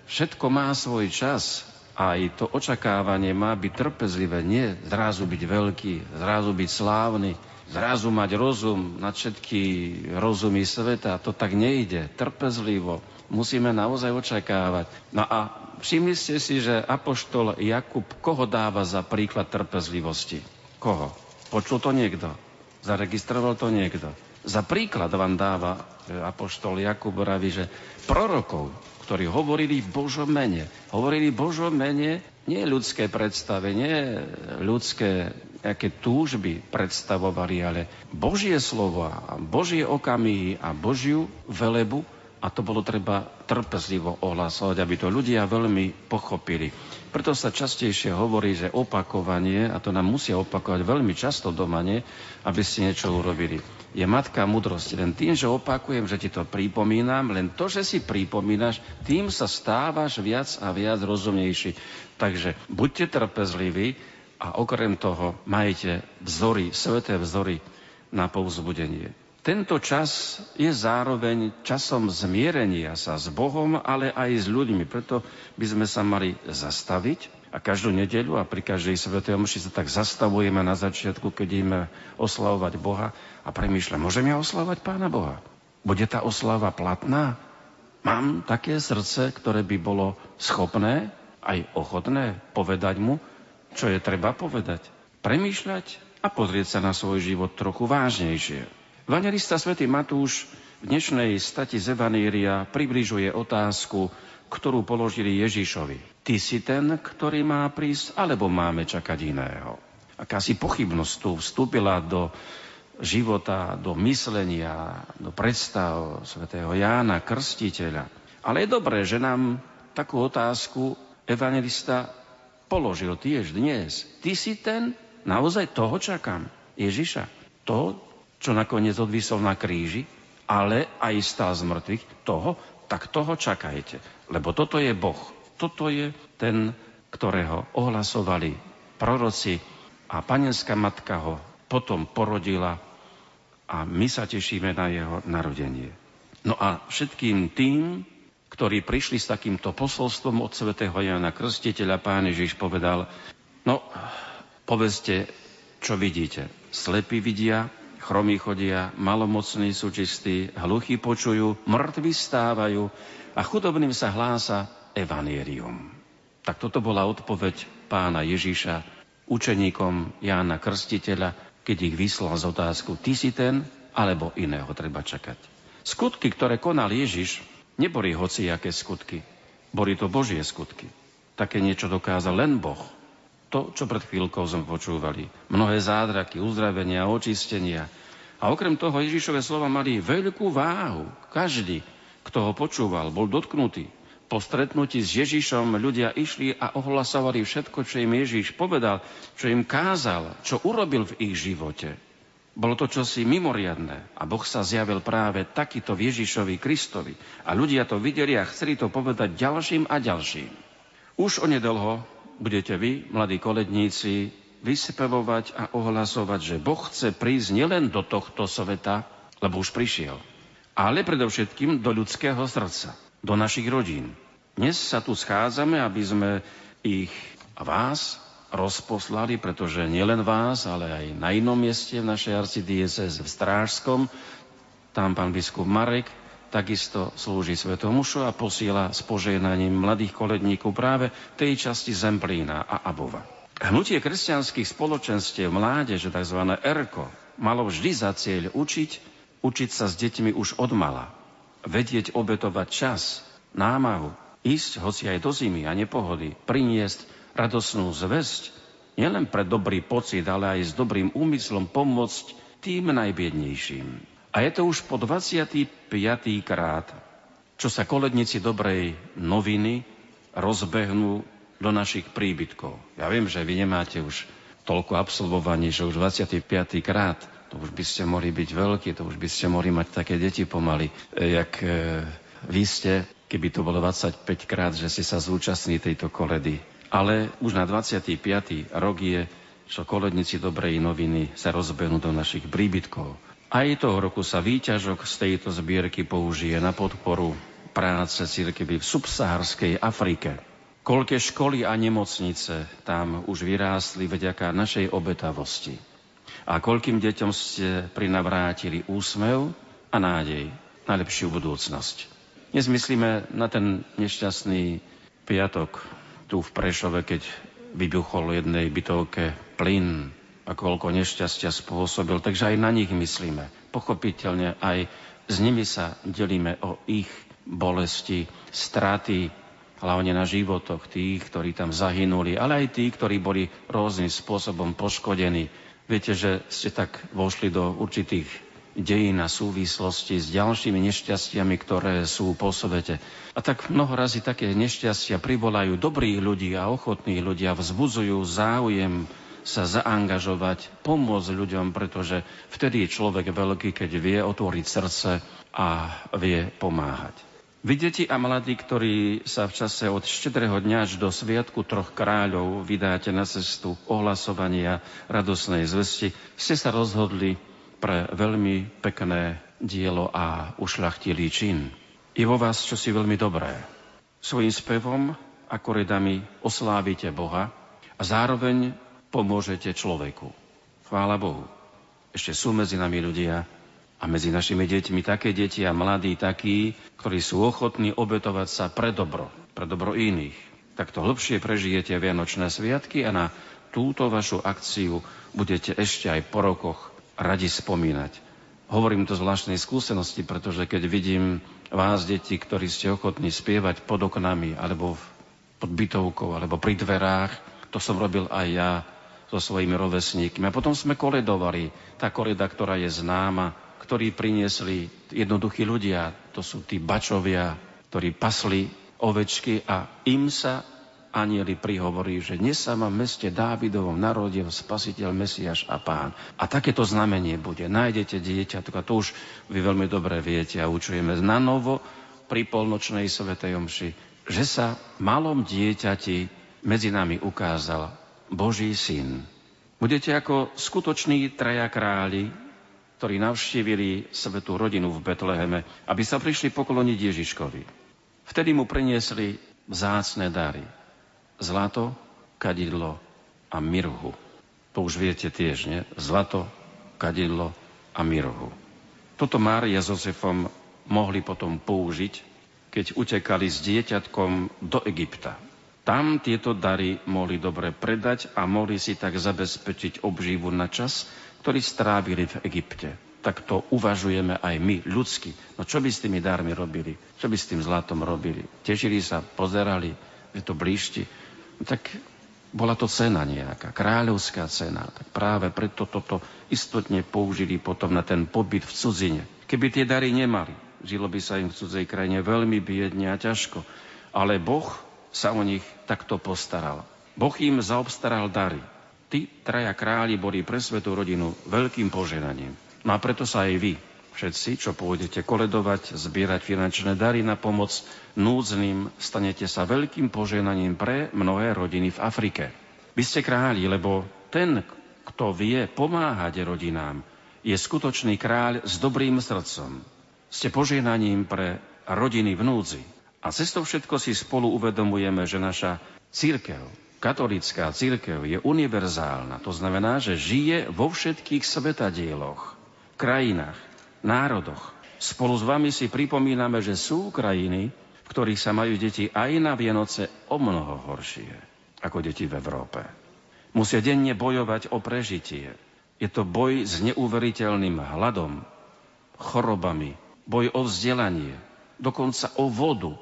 všetko má svoj čas aj to očakávanie má byť trpezlivé, nie zrazu byť veľký, zrazu byť slávny, zrazu mať rozum na všetky rozumy sveta. To tak nejde. Trpezlivo. Musíme naozaj očakávať. No a všimli ste si, že Apoštol Jakub koho dáva za príklad trpezlivosti? Koho? Počul to niekto? Zaregistroval to niekto? Za príklad vám dáva e, Apoštol Jakub vraví, že prorokov, ktorí hovorili v Božom mene, hovorili v Božom mene nie ľudské predstavenie, ľudské aké túžby predstavovali, ale Božie slova, Božie okamihy a Božiu velebu a to bolo treba trpezlivo ohlasovať, aby to ľudia veľmi pochopili. Preto sa častejšie hovorí, že opakovanie, a to nám musia opakovať veľmi často doma, nie, aby ste niečo urobili. Je matka mudrosti. Len tým, že opakujem, že ti to pripomínam, len to, že si pripomínaš, tým sa stávaš viac a viac rozumnejší. Takže buďte trpezliví, a okrem toho majte vzory, sveté vzory na povzbudenie. Tento čas je zároveň časom zmierenia sa s Bohom, ale aj s ľuďmi. Preto by sme sa mali zastaviť a každú nedeľu a pri každej svetej omši sa tak zastavujeme na začiatku, keď ideme oslavovať Boha a premýšľam, môžem ja oslavovať Pána Boha? Bude tá oslava platná? Mám také srdce, ktoré by bolo schopné, aj ochotné povedať mu, čo je treba povedať? Premýšľať a pozrieť sa na svoj život trochu vážnejšie. Vangelista svätý Matúš v dnešnej stati z Evaníria približuje otázku, ktorú položili Ježišovi. Ty si ten, ktorý má prísť, alebo máme čakať iného? Akási pochybnosť tu vstúpila do života, do myslenia, do predstav svätého Jána Krstiteľa. Ale je dobré, že nám takú otázku evangelista položil tiež dnes. Ty si ten, naozaj toho čakám. Ježiša, to, čo nakoniec odvisol na kríži, ale aj stál z mŕtvych, toho, tak toho čakajte. Lebo toto je Boh. Toto je ten, ktorého ohlasovali proroci a panenská matka ho potom porodila a my sa tešíme na jeho narodenie. No a všetkým tým, ktorí prišli s takýmto posolstvom od svätého Jana Krstiteľa, pán Ježiš povedal, no, povedzte, čo vidíte. Slepí vidia, chromí chodia, malomocní sú čistí, hluchí počujú, mŕtvi stávajú a chudobným sa hlása evanierium. Tak toto bola odpoveď pána Ježiša učeníkom Jána Krstiteľa, keď ich vyslal z otázku, ty si ten, alebo iného treba čakať. Skutky, ktoré konal Ježiš, Neboli hociaké skutky. Boli to Božie skutky. Také niečo dokázal len Boh. To, čo pred chvíľkou sme počúvali. Mnohé zádraky, uzdravenia, očistenia. A okrem toho Ježišové slova mali veľkú váhu. Každý, kto ho počúval, bol dotknutý. Po stretnutí s Ježišom ľudia išli a ohlasovali všetko, čo im Ježiš povedal, čo im kázal, čo urobil v ich živote. Bolo to čosi mimoriadné a Boh sa zjavil práve takýto Ježišovi Kristovi. A ľudia to videli a chceli to povedať ďalším a ďalším. Už onedlho budete vy, mladí koledníci, vyspevovať a ohlasovať, že Boh chce prísť nielen do tohto sveta, lebo už prišiel, ale predovšetkým do ľudského srdca, do našich rodín. Dnes sa tu schádzame, aby sme ich a vás rozposlali, pretože nielen vás, ale aj na inom mieste v našej arcidieceze v Strážskom, tam pán biskup Marek takisto slúži Svetomušu a posiela s požehnaním mladých koledníkov práve tej časti Zemplína a Abova. Hnutie kresťanských spoločenstiev mládeže, tzv. ERKO, malo vždy za cieľ učiť, učiť sa s deťmi už od mala, vedieť obetovať čas, námahu, ísť hoci aj do zimy a nepohody, priniesť radosnú zväzť, nielen pre dobrý pocit, ale aj s dobrým úmyslom pomôcť tým najbiednejším. A je to už po 25. krát, čo sa koledníci dobrej noviny rozbehnú do našich príbytkov. Ja viem, že vy nemáte už toľko absolvovaní, že už 25. krát, to už by ste mohli byť veľkí, to už by ste mohli mať také deti pomaly, e, jak e, vy ste, keby to bolo 25 krát, že si sa zúčastní tejto koledy. Ale už na 25. rok je, čo koledníci dobrej noviny sa rozbehnú do našich príbytkov. Aj toho roku sa výťažok z tejto zbierky použije na podporu práce cirkevy v subsaharskej Afrike. Koľké školy a nemocnice tam už vyrástli vďaka našej obetavosti. A koľkým deťom ste prinavrátili úsmev a nádej na lepšiu budúcnosť. Dnes myslíme na ten nešťastný piatok tu v Prešove, keď vybuchol jednej bytovke plyn a koľko nešťastia spôsobil. Takže aj na nich myslíme. Pochopiteľne aj s nimi sa delíme o ich bolesti, straty, hlavne na životoch tých, ktorí tam zahynuli, ale aj tí, ktorí boli rôznym spôsobom poškodení. Viete, že ste tak vošli do určitých dejín a súvislosti s ďalšími nešťastiami, ktoré sú po svete. A tak mnoho razy také nešťastia privolajú dobrých ľudí a ochotných ľudia, vzbudzujú záujem sa zaangažovať, pomôcť ľuďom, pretože vtedy je človek veľký, keď vie otvoriť srdce a vie pomáhať. Vy deti a mladí, ktorí sa v čase od štedrého dňa až do Sviatku troch kráľov vydáte na cestu ohlasovania radosnej zvesti, ste sa rozhodli pre veľmi pekné dielo a ušľachtilý čin. Je vo vás čosi veľmi dobré. Svojím spevom a koredami oslávite Boha a zároveň pomôžete človeku. Chvála Bohu. Ešte sú medzi nami ľudia a medzi našimi deťmi také deti a mladí takí, ktorí sú ochotní obetovať sa pre dobro, pre dobro iných. Takto hlbšie prežijete Vianočné sviatky a na túto vašu akciu budete ešte aj po rokoch radi spomínať. Hovorím to zvláštnej skúsenosti, pretože keď vidím vás, deti, ktorí ste ochotní spievať pod oknami, alebo pod bytovkou, alebo pri dverách, to som robil aj ja so svojimi rovesníkmi. A potom sme koledovali. Tá koleda, ktorá je známa, ktorí priniesli jednoduchí ľudia. To sú tí bačovia, ktorí pasli ovečky a im sa anieli prihovorí, že dnes sa v meste Dávidovom narodil spasiteľ, Mesiaš a pán. A takéto znamenie bude. Nájdete dieťa, to už vy veľmi dobre viete a učujeme na novo pri polnočnej svetej omši, že sa malom dieťati medzi nami ukázal Boží syn. Budete ako skutoční traja králi, ktorí navštívili svetú rodinu v Betleheme, aby sa prišli pokloniť Ježiškovi. Vtedy mu priniesli vzácne dary. Zlato, kadidlo a mirhu. To už viete tiež, nie? Zlato, kadidlo a mirhu. Toto Mária s Jozefom mohli potom použiť, keď utekali s dieťatkom do Egypta. Tam tieto dary mohli dobre predať a mohli si tak zabezpečiť obživu na čas, ktorý strávili v Egypte. Tak to uvažujeme aj my, ľudsky. No čo by s tými darmi robili? Čo by s tým zlatom robili? Tešili sa, pozerali, že to blíšti. Tak bola to cena nejaká, kráľovská cena. Tak práve preto toto istotne použili potom na ten pobyt v cudzine. Keby tie dary nemali, žilo by sa im v cudzej krajine veľmi biedne a ťažko. Ale Boh sa o nich takto postaral. Boh im zaobstaral dary. Tí traja králi boli pre svetú rodinu veľkým poženaním. No a preto sa aj vy, všetci, čo pôjdete koledovať, zbierať finančné dary na pomoc núdznym, stanete sa veľkým poženaním pre mnohé rodiny v Afrike. Vy ste králi, lebo ten, kto vie pomáhať rodinám, je skutočný kráľ s dobrým srdcom. Ste požehnaním pre rodiny v núdzi. A cez to všetko si spolu uvedomujeme, že naša církev, katolická církev je univerzálna. To znamená, že žije vo všetkých svetadieloch, krajinách, národoch. Spolu s vami si pripomíname, že sú krajiny, v ktorých sa majú deti aj na Vianoce o mnoho horšie ako deti v Európe. Musia denne bojovať o prežitie. Je to boj s neuveriteľným hladom, chorobami, boj o vzdelanie, dokonca o vodu,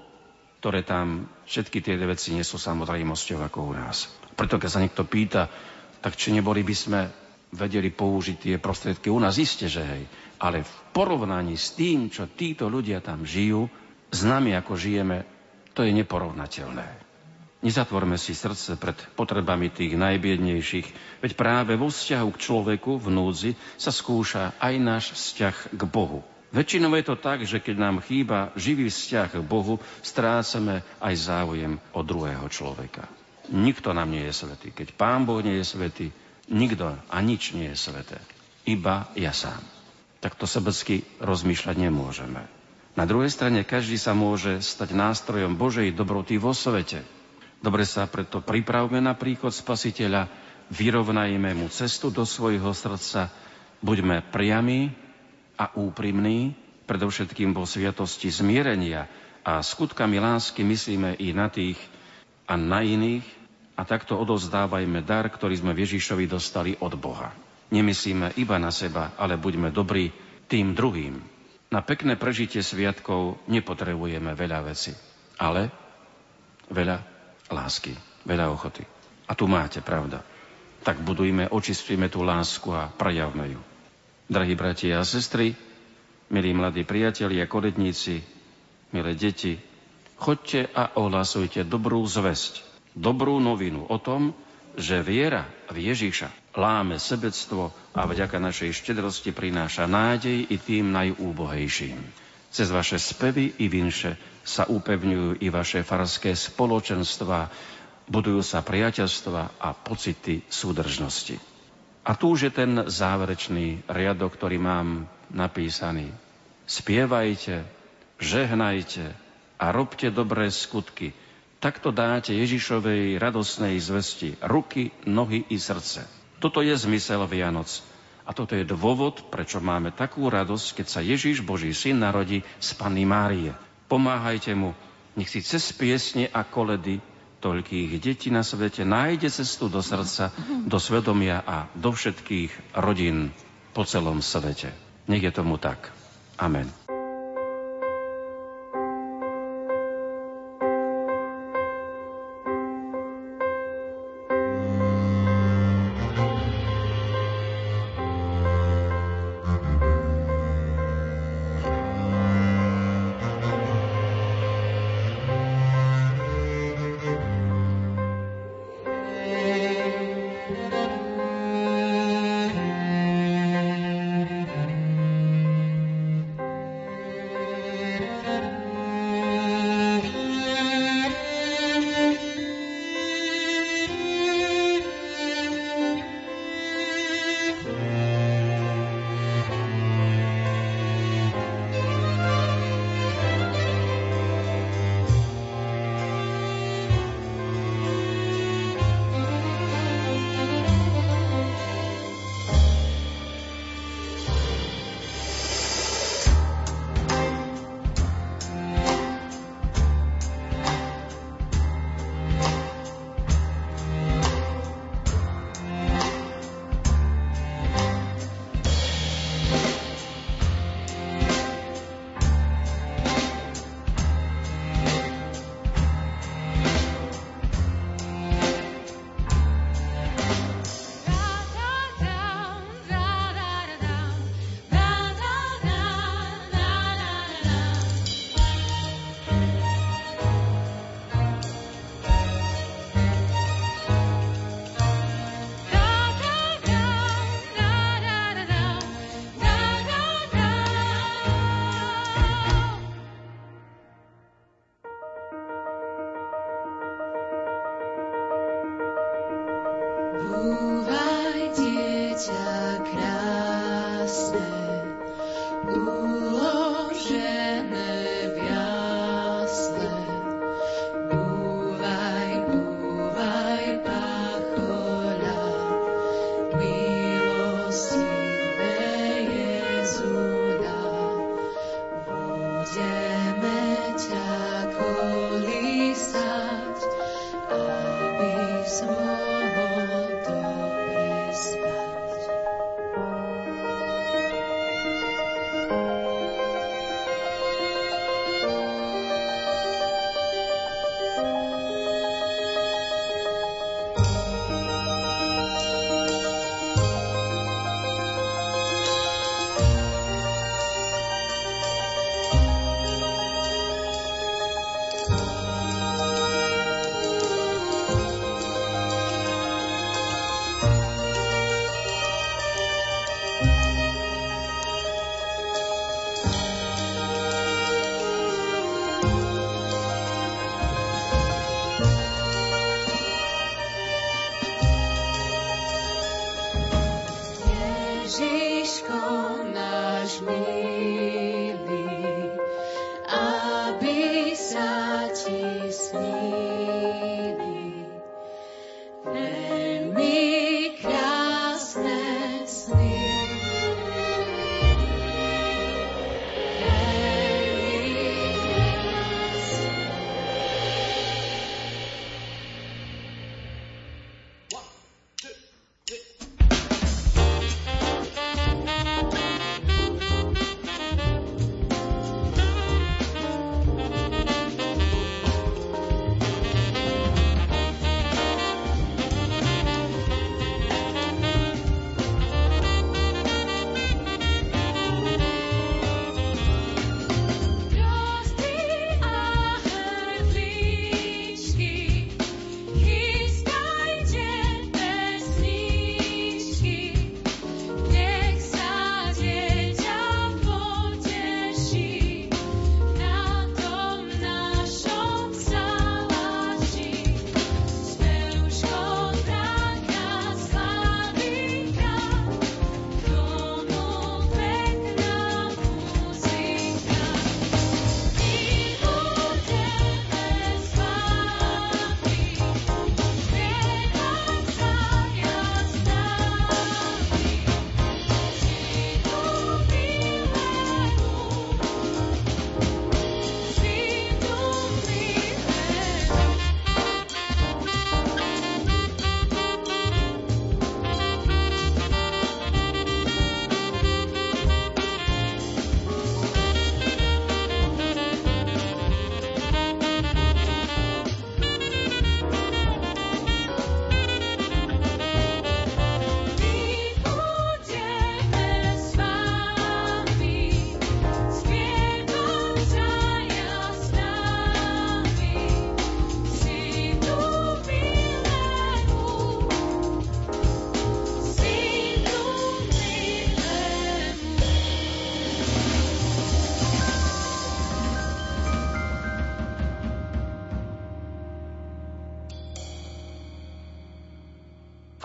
ktoré tam všetky tie veci nie sú samozrejmosťou ako u nás. Preto keď sa niekto pýta, tak či neboli by sme vedeli použiť tie prostriedky u nás, iste, že hej. Ale v porovnaní s tým, čo títo ľudia tam žijú, s nami, ako žijeme, to je neporovnateľné. Nezatvorme si srdce pred potrebami tých najbiednejších, veď práve vo vzťahu k človeku v núdzi sa skúša aj náš vzťah k Bohu. Väčšinou je to tak, že keď nám chýba živý vzťah k Bohu, strácame aj záujem o druhého človeka. Nikto nám nie je svetý. Keď Pán Boh nie je svetý, nikto a nič nie je sveté. Iba ja sám. Takto sebecky rozmýšľať nemôžeme. Na druhej strane každý sa môže stať nástrojom Božej dobroty vo svete. Dobre sa preto pripravme na príchod Spasiteľa, vyrovnajme mu cestu do svojho srdca, buďme priami, a úprimný, predovšetkým vo sviatosti zmierenia a skutkami lásky myslíme i na tých a na iných a takto odozdávajme dar, ktorý sme Ježišovi dostali od Boha. Nemyslíme iba na seba, ale buďme dobrí tým druhým. Na pekné prežitie sviatkov nepotrebujeme veľa veci, ale veľa lásky, veľa ochoty. A tu máte pravda. Tak budujme, očistujme tú lásku a prejavme ju. Drahí bratia a sestry, milí mladí priatelia, koledníci, milé deti, chodte a ohlasujte dobrú zväzť, dobrú novinu o tom, že viera v Ježiša láme sebectvo a vďaka našej štedrosti prináša nádej i tým najúbohejším. Cez vaše spevy i vinše sa upevňujú i vaše farské spoločenstva, budujú sa priateľstva a pocity súdržnosti. A tu už je ten záverečný riadok, ktorý mám napísaný. Spievajte, žehnajte a robte dobré skutky. Takto dáte Ježišovej radosnej zvesti ruky, nohy i srdce. Toto je zmysel Vianoc. A toto je dôvod, prečo máme takú radosť, keď sa Ježiš, Boží syn, narodí z Panny Márie. Pomáhajte mu, nech si cez piesne a koledy toľkých detí na svete nájde cestu do srdca, do svedomia a do všetkých rodín po celom svete. Nech je tomu tak. Amen.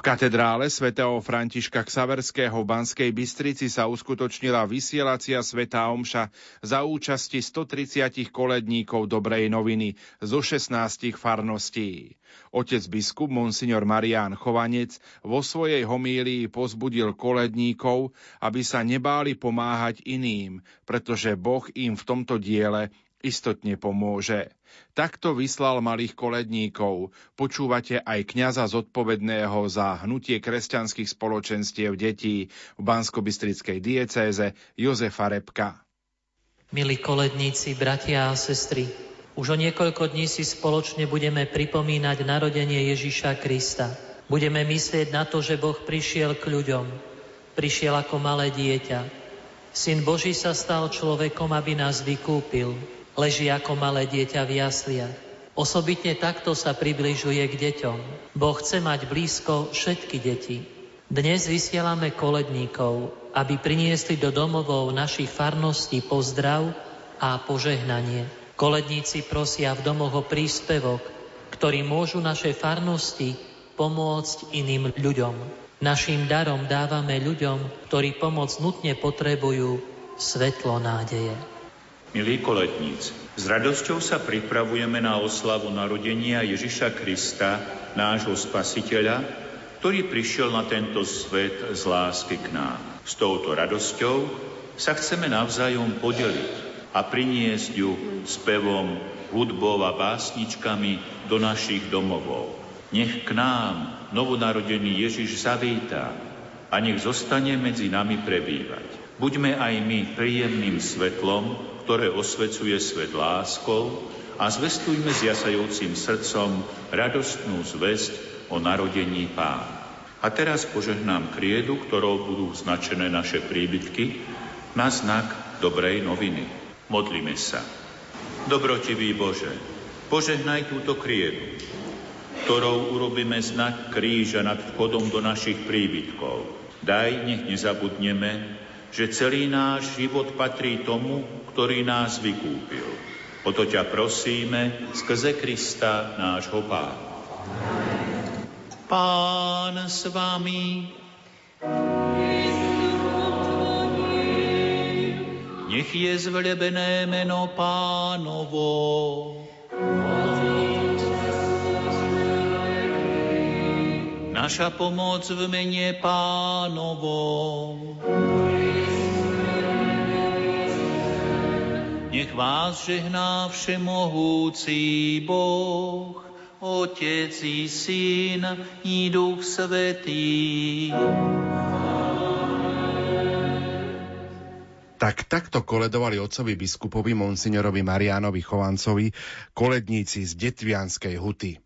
Katedrále svätého Františka Ksaverského v Banskej Bystrici sa uskutočnila vysielacia svätá omša za účasti 130 koledníkov Dobrej noviny zo 16 farností. Otec biskup Monsignor Marián Chovanec vo svojej homílii pozbudil koledníkov, aby sa nebáli pomáhať iným, pretože Boh im v tomto diele istotne pomôže. Takto vyslal malých koledníkov. Počúvate aj kňaza zodpovedného za hnutie kresťanských spoločenstiev detí v Bansko-Bystrickej diecéze Jozefa Repka. Milí koledníci, bratia a sestry, už o niekoľko dní si spoločne budeme pripomínať narodenie Ježiša Krista. Budeme myslieť na to, že Boh prišiel k ľuďom. Prišiel ako malé dieťa. Syn Boží sa stal človekom, aby nás vykúpil leží ako malé dieťa v jasliach. Osobitne takto sa približuje k deťom. Boh chce mať blízko všetky deti. Dnes vysielame koledníkov, aby priniesli do domovov našich farností pozdrav a požehnanie. Koledníci prosia v domoch o príspevok, ktorý môžu našej farnosti pomôcť iným ľuďom. Naším darom dávame ľuďom, ktorí pomoc nutne potrebujú, svetlo nádeje. Milí koletníci, s radosťou sa pripravujeme na oslavu narodenia Ježiša Krista, nášho spasiteľa, ktorý prišiel na tento svet z lásky k nám. S touto radosťou sa chceme navzájom podeliť a priniesť ju spevom, hudbou a básničkami do našich domovov. Nech k nám novonarodený Ježiš zavítá a nech zostane medzi nami prebývať. Buďme aj my príjemným svetlom, ktoré osvecuje svet láskou a zvestujme s jasajúcim srdcom radostnú zväzť o narodení Pána. A teraz požehnám kriedu, ktorou budú značené naše príbytky na znak dobrej noviny. Modlíme sa. Dobrotivý Bože, požehnaj túto kriedu, ktorou urobíme znak kríža nad vchodom do našich príbytkov. Daj, nech nezabudneme, že celý náš život patrí tomu, ktorý nás vykúpil. O to ťa prosíme skrze Krista, nášho Pána. Pán s vami. Nech je zvelebené meno pánovo. Naša pomoc v mene pánovo. Nech vás žehná všemohúci Boh, Otec i Syn i Duch Svetý. Tak takto koledovali otcovi biskupovi monsignorovi Marianovi Chovancovi koledníci z Detvianskej huty.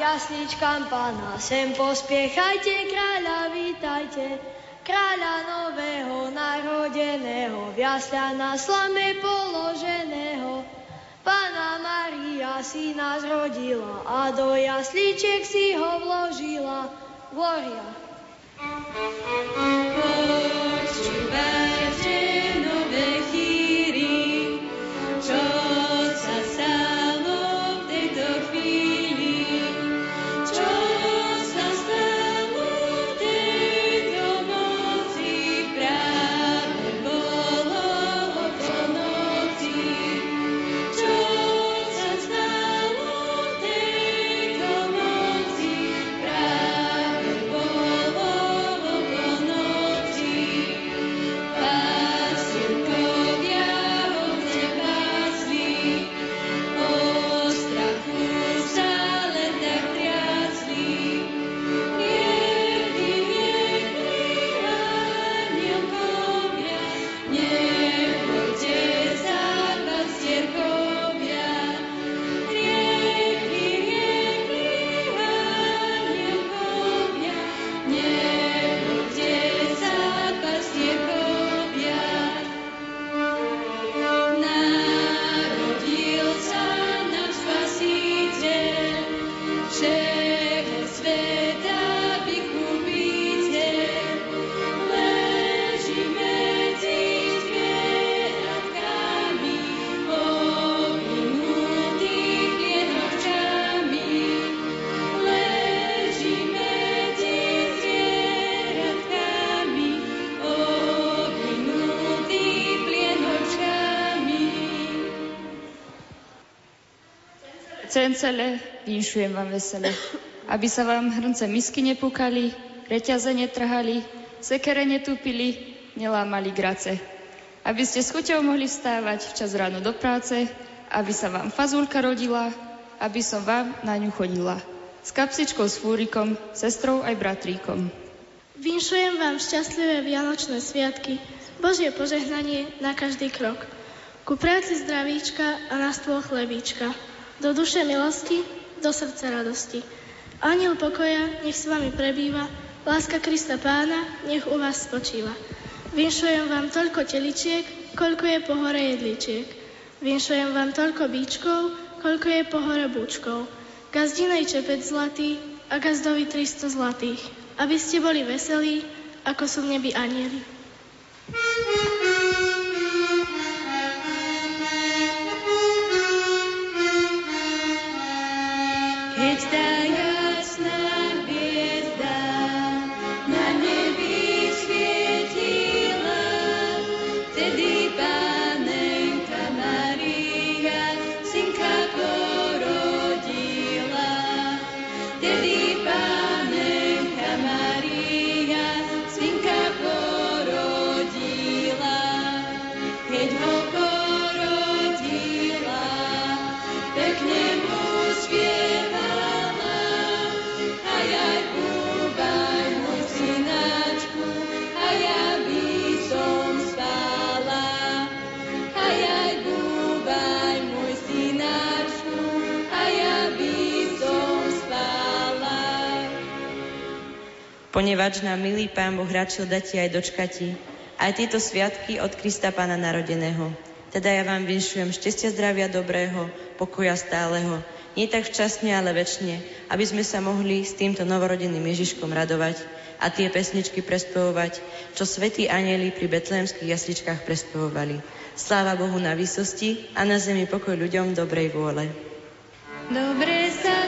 Jasličkám pána, sem pospiechajte, kráľa vítajte, kráľa nového narodeného, v jasľa na slame položeného. Pána Maria si nás rodila a do jasličiek si ho vložila. Gloria. Počúvajte, Cencele, vinšujem vám vesele, aby sa vám hrnce misky nepúkali, reťaze netrhali, sekere netúpili, nelámali grace. Aby ste s chuťou mohli vstávať včas ráno do práce, aby sa vám fazulka rodila, aby som vám na ňu chodila. S kapsičkou, s fúrikom, sestrou aj bratríkom. Vinšujem vám šťastlivé Vianočné sviatky, Božie požehnanie na každý krok. Ku práci zdravíčka a na stôl chlebíčka do duše milosti, do srdca radosti. Aniel pokoja, nech s vami prebýva, láska Krista Pána, nech u vás spočíva. Vinšujem vám toľko teličiek, koľko je po jedličiek. Vinšujem vám toľko bíčkov, koľko je po hore búčkov. Gazdinej čepec zlatý a gazdovi 300 zlatých, aby ste boli veselí, ako sú v nebi anieli. Ponevač nám milý Pán Boh radšil dať aj dočkati, aj tieto sviatky od Krista Pána narodeného. Teda ja vám vinšujem šťastia, zdravia dobrého, pokoja stáleho, nie tak včasne, ale väčšine, aby sme sa mohli s týmto novorodeným Ježiškom radovať a tie pesničky prespevovať, čo svätí anieli pri betlehemských jasličkách prespevovali. Sláva Bohu na výsosti a na zemi pokoj ľuďom dobrej vôle. Dobre sa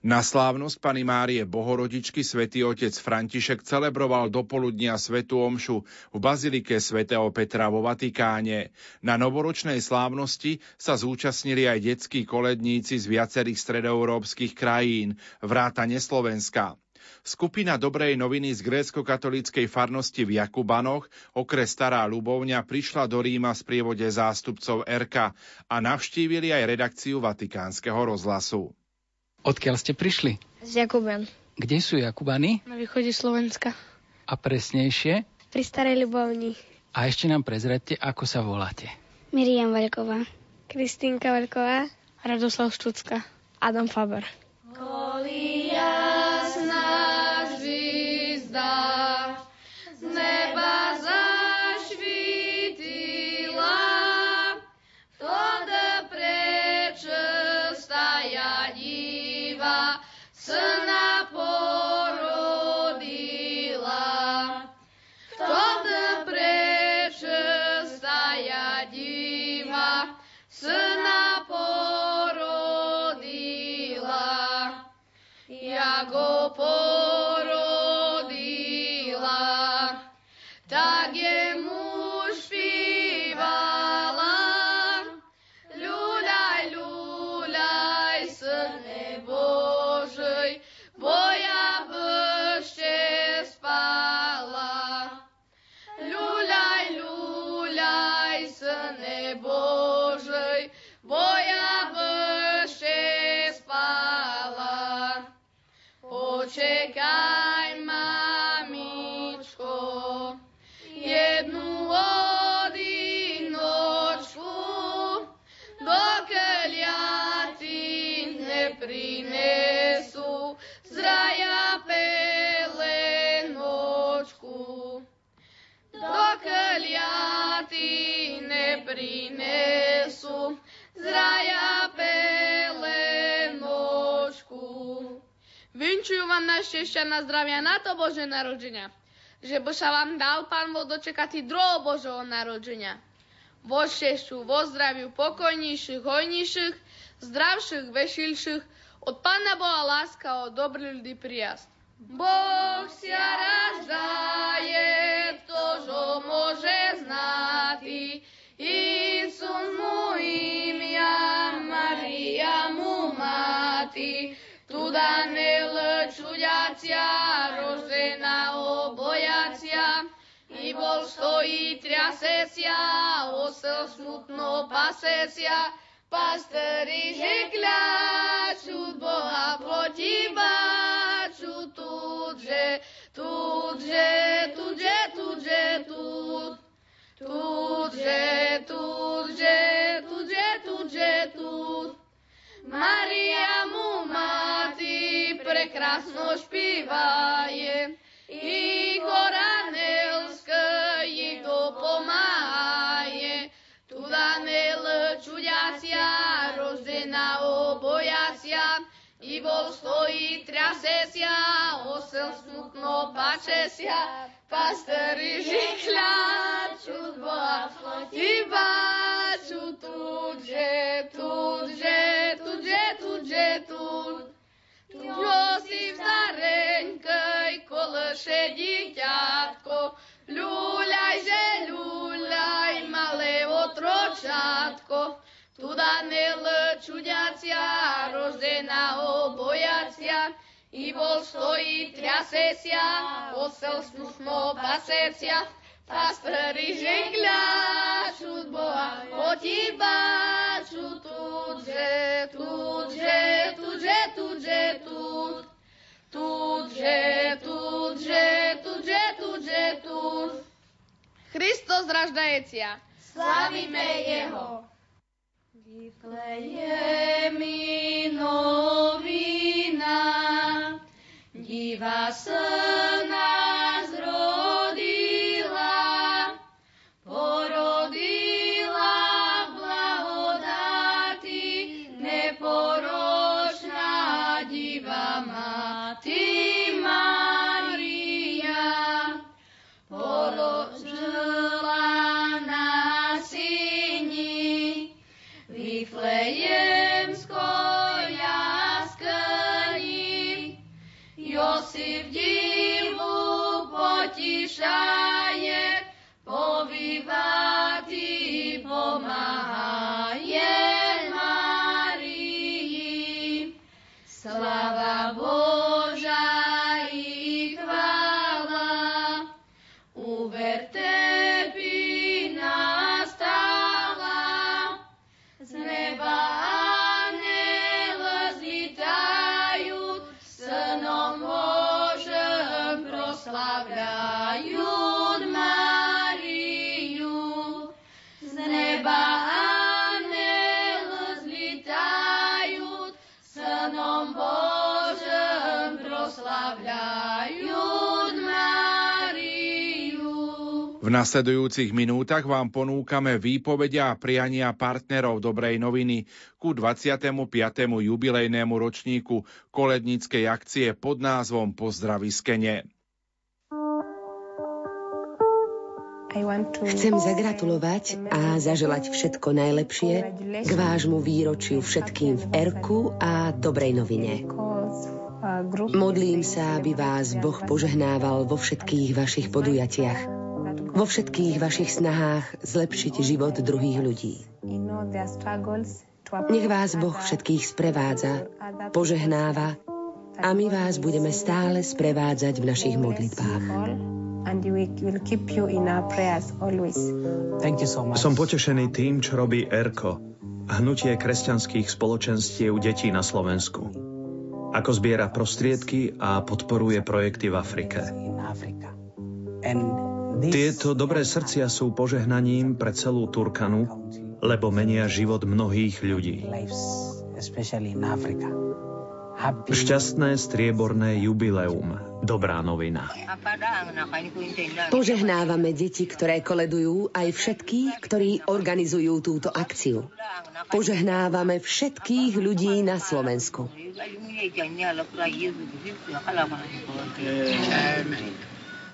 Na slávnosť Pany Márie Bohorodičky svätý otec František celebroval dopoludnia svetú omšu v bazilike svätého Petra vo Vatikáne. Na novoročnej slávnosti sa zúčastnili aj detskí koledníci z viacerých stredoeurópskych krajín, vrátane Slovenska. Skupina Dobrej noviny z grécko-katolíckej farnosti v Jakubanoch, okres Stará Ľubovňa, prišla do Ríma z prievode zástupcov RK a navštívili aj redakciu Vatikánskeho rozhlasu. Odkiaľ ste prišli? Z Jakuban. Kde sú Jakubany? Na východe Slovenska. A presnejšie? Pri Starej Ľubovni. A ešte nám prezradte, ako sa voláte. Miriam Vaľková. Kristýnka Vaľková. Radoslav Štucka. Adam Faber. Šťastia na zdravia na to Bože narodenia, že by sa vám dal Pán Boh dočekať druhého Božieho narodenia. Vo šťastiu, vo zdraviu, pokojnejších, hojnejších, zdravších, vešilších, od Pána Boha láska od dobrý ľudí prijazd. Boh si raz daje, ktože môže znati, nel čuďacia, rožená obojacia, i bol stojí triasesia, osel smutno pasesia, pasteri žekľa, čud Boha protibaču, tudže, tudže, tudže, tudže, tud, tudže, tudže, tudže, tudže, tud. Maria mu mati prekrasno špívaje i koranelska jej dopomáje. Tuda nel čuďacia, rozená obojacia, i bol stojí trasesia, osel smutno pačesia, pasteri žikľa, čud Boha, iba čud tudže, tudže, tudže, tudže, tud. Josif stareňkej, kolše dieťatko, ľuľaj, že ľuľaj, malé otročatko, tuda nel čuďacia, rozená obojacia, i bol stojí triasesia, osel smutno pasecia, pasteri žegľa, Asperis glasul boa, otibasul tudže, tuže tudže, tudže, tudže, tudže, tudže, tuže tudže, tudže. Hristos raždajecia. Slavíme Jeho. mi novina, diva se V nasledujúcich minútach vám ponúkame výpovedia a priania partnerov Dobrej noviny ku 25. jubilejnému ročníku koledníckej akcie pod názvom Pozdraviskene. Chcem zagratulovať a zaželať všetko najlepšie k vášmu výročiu všetkým v Erku a Dobrej novine. Modlím sa, aby vás Boh požehnával vo všetkých vašich podujatiach, vo všetkých vašich snahách zlepšiť život druhých ľudí. Nech vás Boh všetkých sprevádza, požehnáva a my vás budeme stále sprevádzať v našich modlitbách. Som potešený tým, čo robí ERKO, hnutie kresťanských spoločenstiev detí na Slovensku. Ako zbiera prostriedky a podporuje projekty v Afrike. Tieto dobré srdcia sú požehnaním pre celú Turkanu, lebo menia život mnohých ľudí. Šťastné strieborné jubileum. Dobrá novina. Požehnávame deti, ktoré koledujú, aj všetkých, ktorí organizujú túto akciu. Požehnávame všetkých ľudí na Slovensku.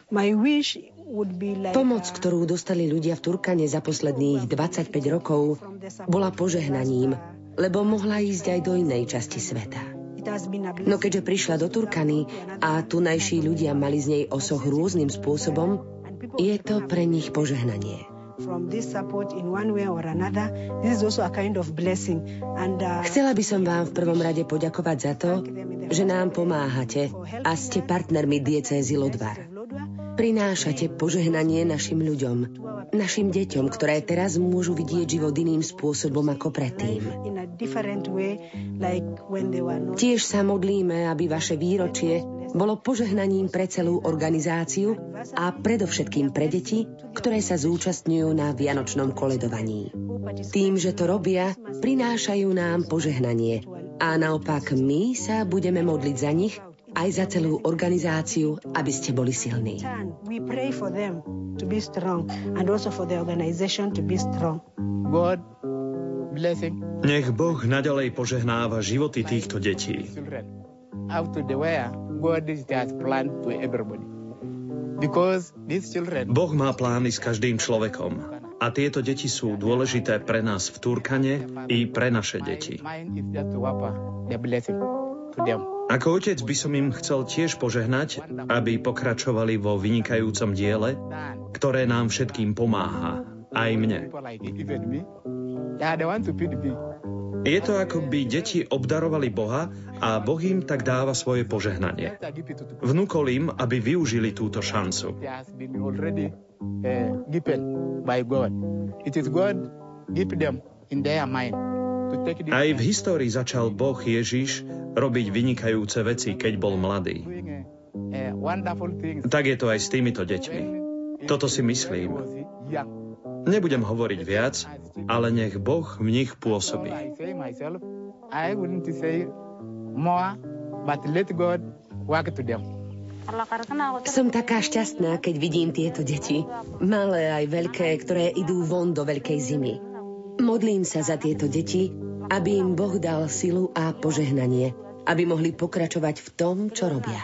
My wish Pomoc, ktorú dostali ľudia v Turkane za posledných 25 rokov, bola požehnaním, lebo mohla ísť aj do inej časti sveta. No keďže prišla do Turkany a tunajší ľudia mali z nej osoch rôznym spôsobom, je to pre nich požehnanie. uh, Chcela by som vám v prvom rade poďakovať za to, že nám pomáhate a ste partnermi diecézy Lodvar. Prinášate požehnanie našim ľuďom, našim deťom, ktoré teraz môžu vidieť život iným spôsobom ako predtým. Tiež sa modlíme, aby vaše výročie bolo požehnaním pre celú organizáciu a predovšetkým pre deti, ktoré sa zúčastňujú na Vianočnom koledovaní. Tým, že to robia, prinášajú nám požehnanie a naopak my sa budeme modliť za nich aj za celú organizáciu, aby ste boli silní. turn. We pray for them to be strong and also for the organization to be strong. God blessing Nech Boh naďalej požehnáva životy týchto detí. Boh má plány s každým človekom a tieto deti sú dôležité pre nás v Turkane i pre naše deti. Ako otec by som im chcel tiež požehnať, aby pokračovali vo vynikajúcom diele, ktoré nám všetkým pomáha, aj mne. Je to ako by deti obdarovali Boha a Boh im tak dáva svoje požehnanie. Vnúkol im, aby využili túto šancu. It is God give them in their mind Aj v histórii začal Boh Ježiš robiť vynikajúce veci, keď bol mladý. Tak je to aj s týmito deťmi. Toto si myslím. Nebudem hovoriť viac, ale nech Boh v nich pôsobí. Som taká šťastná, keď vidím tieto deti, malé aj veľké, ktoré idú von do veľkej zimy. Modlím sa za tieto deti, aby im Boh dal silu a požehnanie, aby mohli pokračovať v tom, čo robia.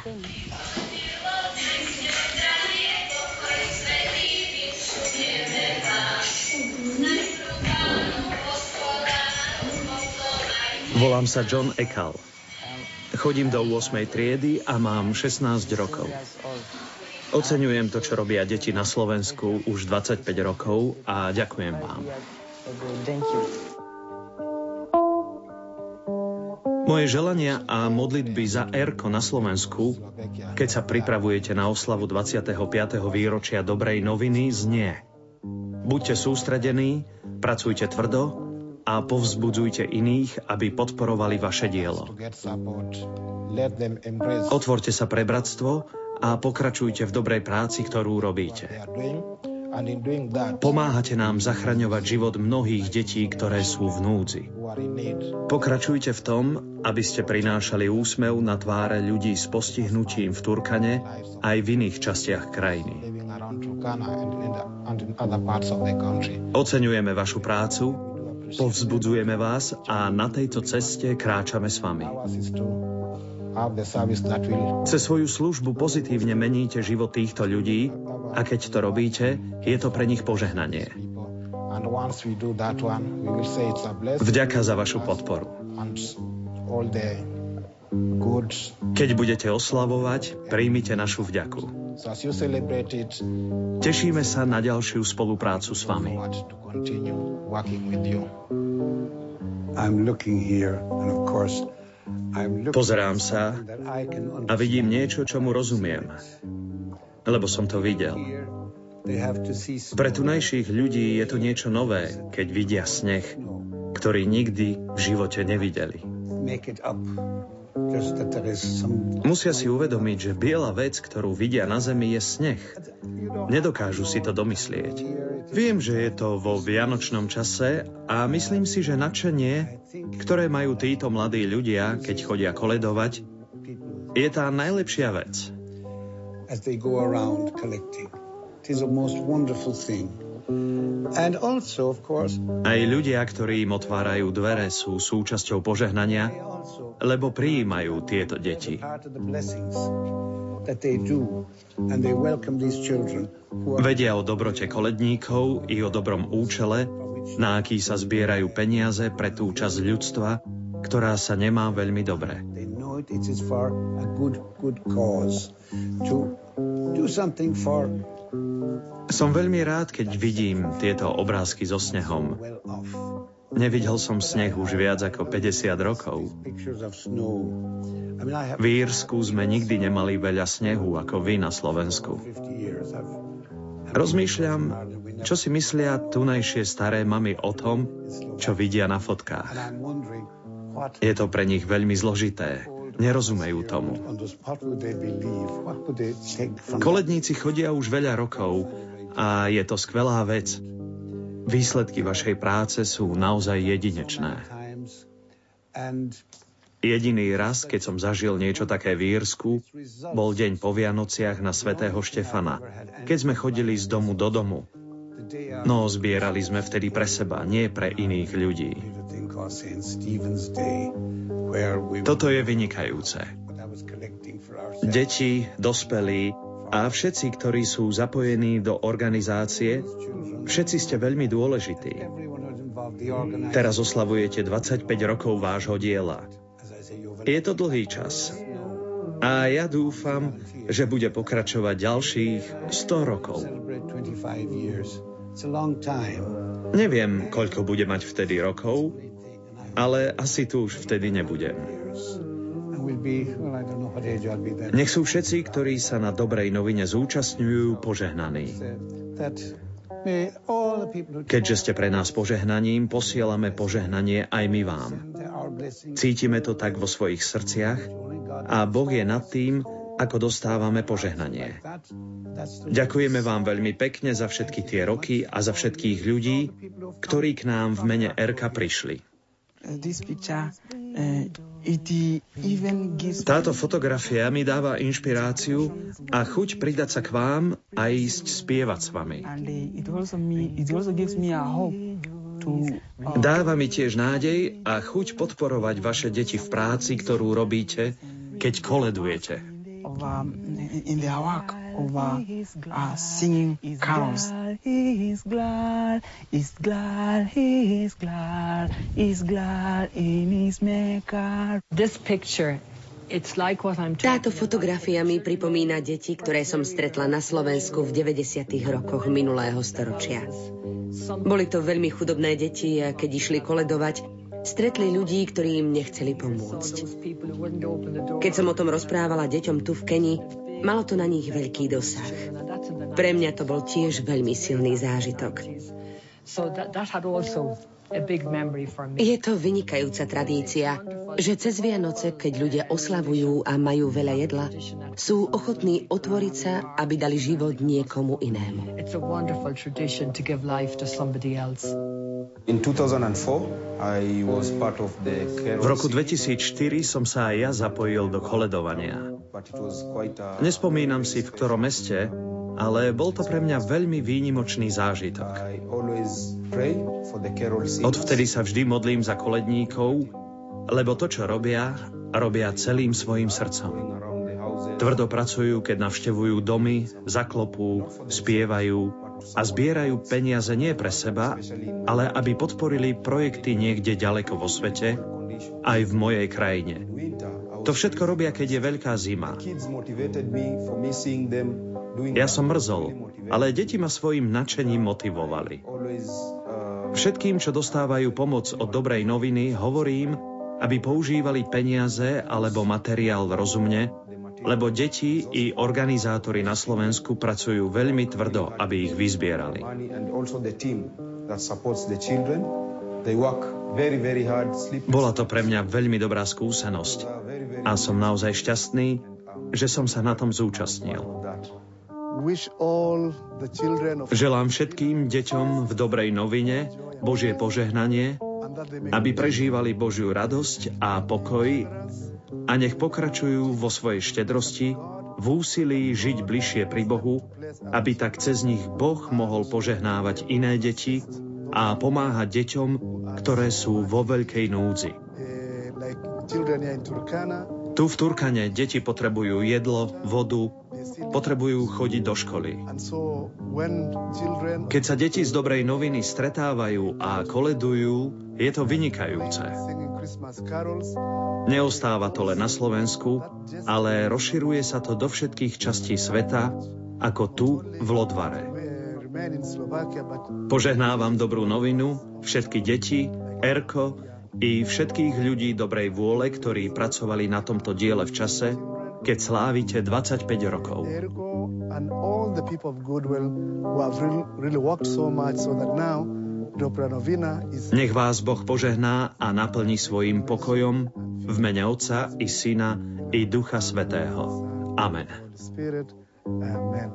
Volám sa John Ekal. Chodím do 8. triedy a mám 16 rokov. Oceňujem to, čo robia deti na Slovensku už 25 rokov a ďakujem vám. Moje želania a modlitby za Erko na Slovensku, keď sa pripravujete na oslavu 25. výročia Dobrej noviny, znie Buďte sústredení, pracujte tvrdo a povzbudzujte iných, aby podporovali vaše dielo. Otvorte sa pre bratstvo a pokračujte v dobrej práci, ktorú robíte. Pomáhate nám zachraňovať život mnohých detí, ktoré sú v núdzi. Pokračujte v tom, aby ste prinášali úsmev na tváre ľudí s postihnutím v Turkane aj v iných častiach krajiny. Oceňujeme vašu prácu Povzbudzujeme vás a na tejto ceste kráčame s vami. Cez svoju službu pozitívne meníte život týchto ľudí a keď to robíte, je to pre nich požehnanie. Vďaka za vašu podporu. Keď budete oslavovať, príjmite našu vďaku. Tešíme sa na ďalšiu spoluprácu s vami. Pozerám sa a vidím niečo, čo mu rozumiem, lebo som to videl. Pre tunajších ľudí je to niečo nové, keď vidia sneh, ktorý nikdy v živote nevideli. Musia si uvedomiť, že biela vec, ktorú vidia na zemi, je sneh. Nedokážu si to domyslieť. Viem, že je to vo vianočnom čase a myslím si, že nadšenie, ktoré majú títo mladí ľudia, keď chodia koledovať, je tá najlepšia vec. As they go around collecting. It is a most wonderful thing. Aj ľudia, ktorí im otvárajú dvere, sú súčasťou požehnania, lebo prijímajú tieto deti. Vedia o dobrote koledníkov i o dobrom účele, na aký sa zbierajú peniaze pre tú časť ľudstva, ktorá sa nemá veľmi dobre. Som veľmi rád, keď vidím tieto obrázky so snehom. Nevidel som sneh už viac ako 50 rokov. V Írsku sme nikdy nemali veľa snehu ako vy na Slovensku. Rozmýšľam, čo si myslia tunajšie staré mamy o tom, čo vidia na fotkách. Je to pre nich veľmi zložité. Nerozumejú tomu. Koledníci chodia už veľa rokov a je to skvelá vec. Výsledky vašej práce sú naozaj jedinečné. Jediný raz, keď som zažil niečo také v Írsku, bol deň po Vianociach na svätého Štefana, keď sme chodili z domu do domu. No, zbierali sme vtedy pre seba, nie pre iných ľudí. Toto je vynikajúce. Deti, dospelí a všetci, ktorí sú zapojení do organizácie, Všetci ste veľmi dôležití. Teraz oslavujete 25 rokov vášho diela. Je to dlhý čas. A ja dúfam, že bude pokračovať ďalších 100 rokov. Neviem, koľko bude mať vtedy rokov, ale asi tu už vtedy nebudem. Nech sú všetci, ktorí sa na dobrej novine zúčastňujú, požehnaní. Keďže ste pre nás požehnaním, posielame požehnanie aj my vám. Cítime to tak vo svojich srdciach a Boh je nad tým, ako dostávame požehnanie. Ďakujeme vám veľmi pekne za všetky tie roky a za všetkých ľudí, ktorí k nám v mene Erka prišli. Táto fotografia mi dáva inšpiráciu a chuť pridať sa k vám a ísť spievať s vami. Dáva mi tiež nádej a chuť podporovať vaše deti v práci, ktorú robíte, keď koledujete. Táto fotografia mi pripomína deti, ktoré som stretla na Slovensku v 90. rokoch minulého storočia. Boli to veľmi chudobné deti a keď išli koledovať, stretli ľudí, ktorí im nechceli pomôcť. Keď som o tom rozprávala deťom tu v Keni, malo to na nich veľký dosah. Pre mňa to bol tiež veľmi silný zážitok. Je to vynikajúca tradícia, že cez Vianoce, keď ľudia oslavujú a majú veľa jedla, sú ochotní otvoriť sa, aby dali život niekomu inému. V roku 2004 som sa aj ja zapojil do koledovania. Nespomínam si, v ktorom meste, ale bol to pre mňa veľmi výnimočný zážitok. Odvtedy sa vždy modlím za koledníkov, lebo to, čo robia, robia celým svojim srdcom. Tvrdo pracujú, keď navštevujú domy, zaklopú, spievajú a zbierajú peniaze nie pre seba, ale aby podporili projekty niekde ďaleko vo svete, aj v mojej krajine. To všetko robia, keď je veľká zima. Ja som mrzol, ale deti ma svojim nadšením motivovali. Všetkým, čo dostávajú pomoc od dobrej noviny, hovorím, aby používali peniaze alebo materiál rozumne, lebo deti i organizátori na Slovensku pracujú veľmi tvrdo, aby ich vyzbierali. Bola to pre mňa veľmi dobrá skúsenosť a som naozaj šťastný, že som sa na tom zúčastnil. Želám všetkým deťom v dobrej novine Božie požehnanie, aby prežívali Božiu radosť a pokoj a nech pokračujú vo svojej štedrosti, v úsilí žiť bližšie pri Bohu, aby tak cez nich Boh mohol požehnávať iné deti a pomáhať deťom, ktoré sú vo veľkej núdzi. Tu v Turkane deti potrebujú jedlo, vodu, potrebujú chodiť do školy. Keď sa deti z dobrej noviny stretávajú a koledujú, je to vynikajúce. Neostáva to len na Slovensku, ale rozširuje sa to do všetkých častí sveta, ako tu v Lodvare. Požehnávam dobrú novinu, všetky deti, Erko i všetkých ľudí dobrej vôle, ktorí pracovali na tomto diele v čase, keď slávite 25 rokov. Nech vás Boh požehná a naplní svojim pokojom v mene Otca i Syna i Ducha Svetého. Amen. Amen.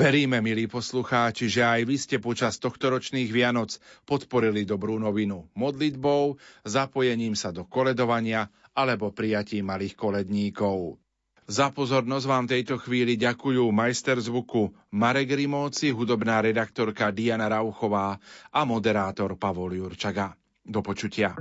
Veríme, milí poslucháči, že aj vy ste počas tohtoročných Vianoc podporili dobrú novinu modlitbou, zapojením sa do koledovania alebo prijatím malých koledníkov. Za pozornosť vám tejto chvíli ďakujú majster zvuku Marek Rimóci, hudobná redaktorka Diana Rauchová a moderátor Pavol Jurčaga. Do počutia.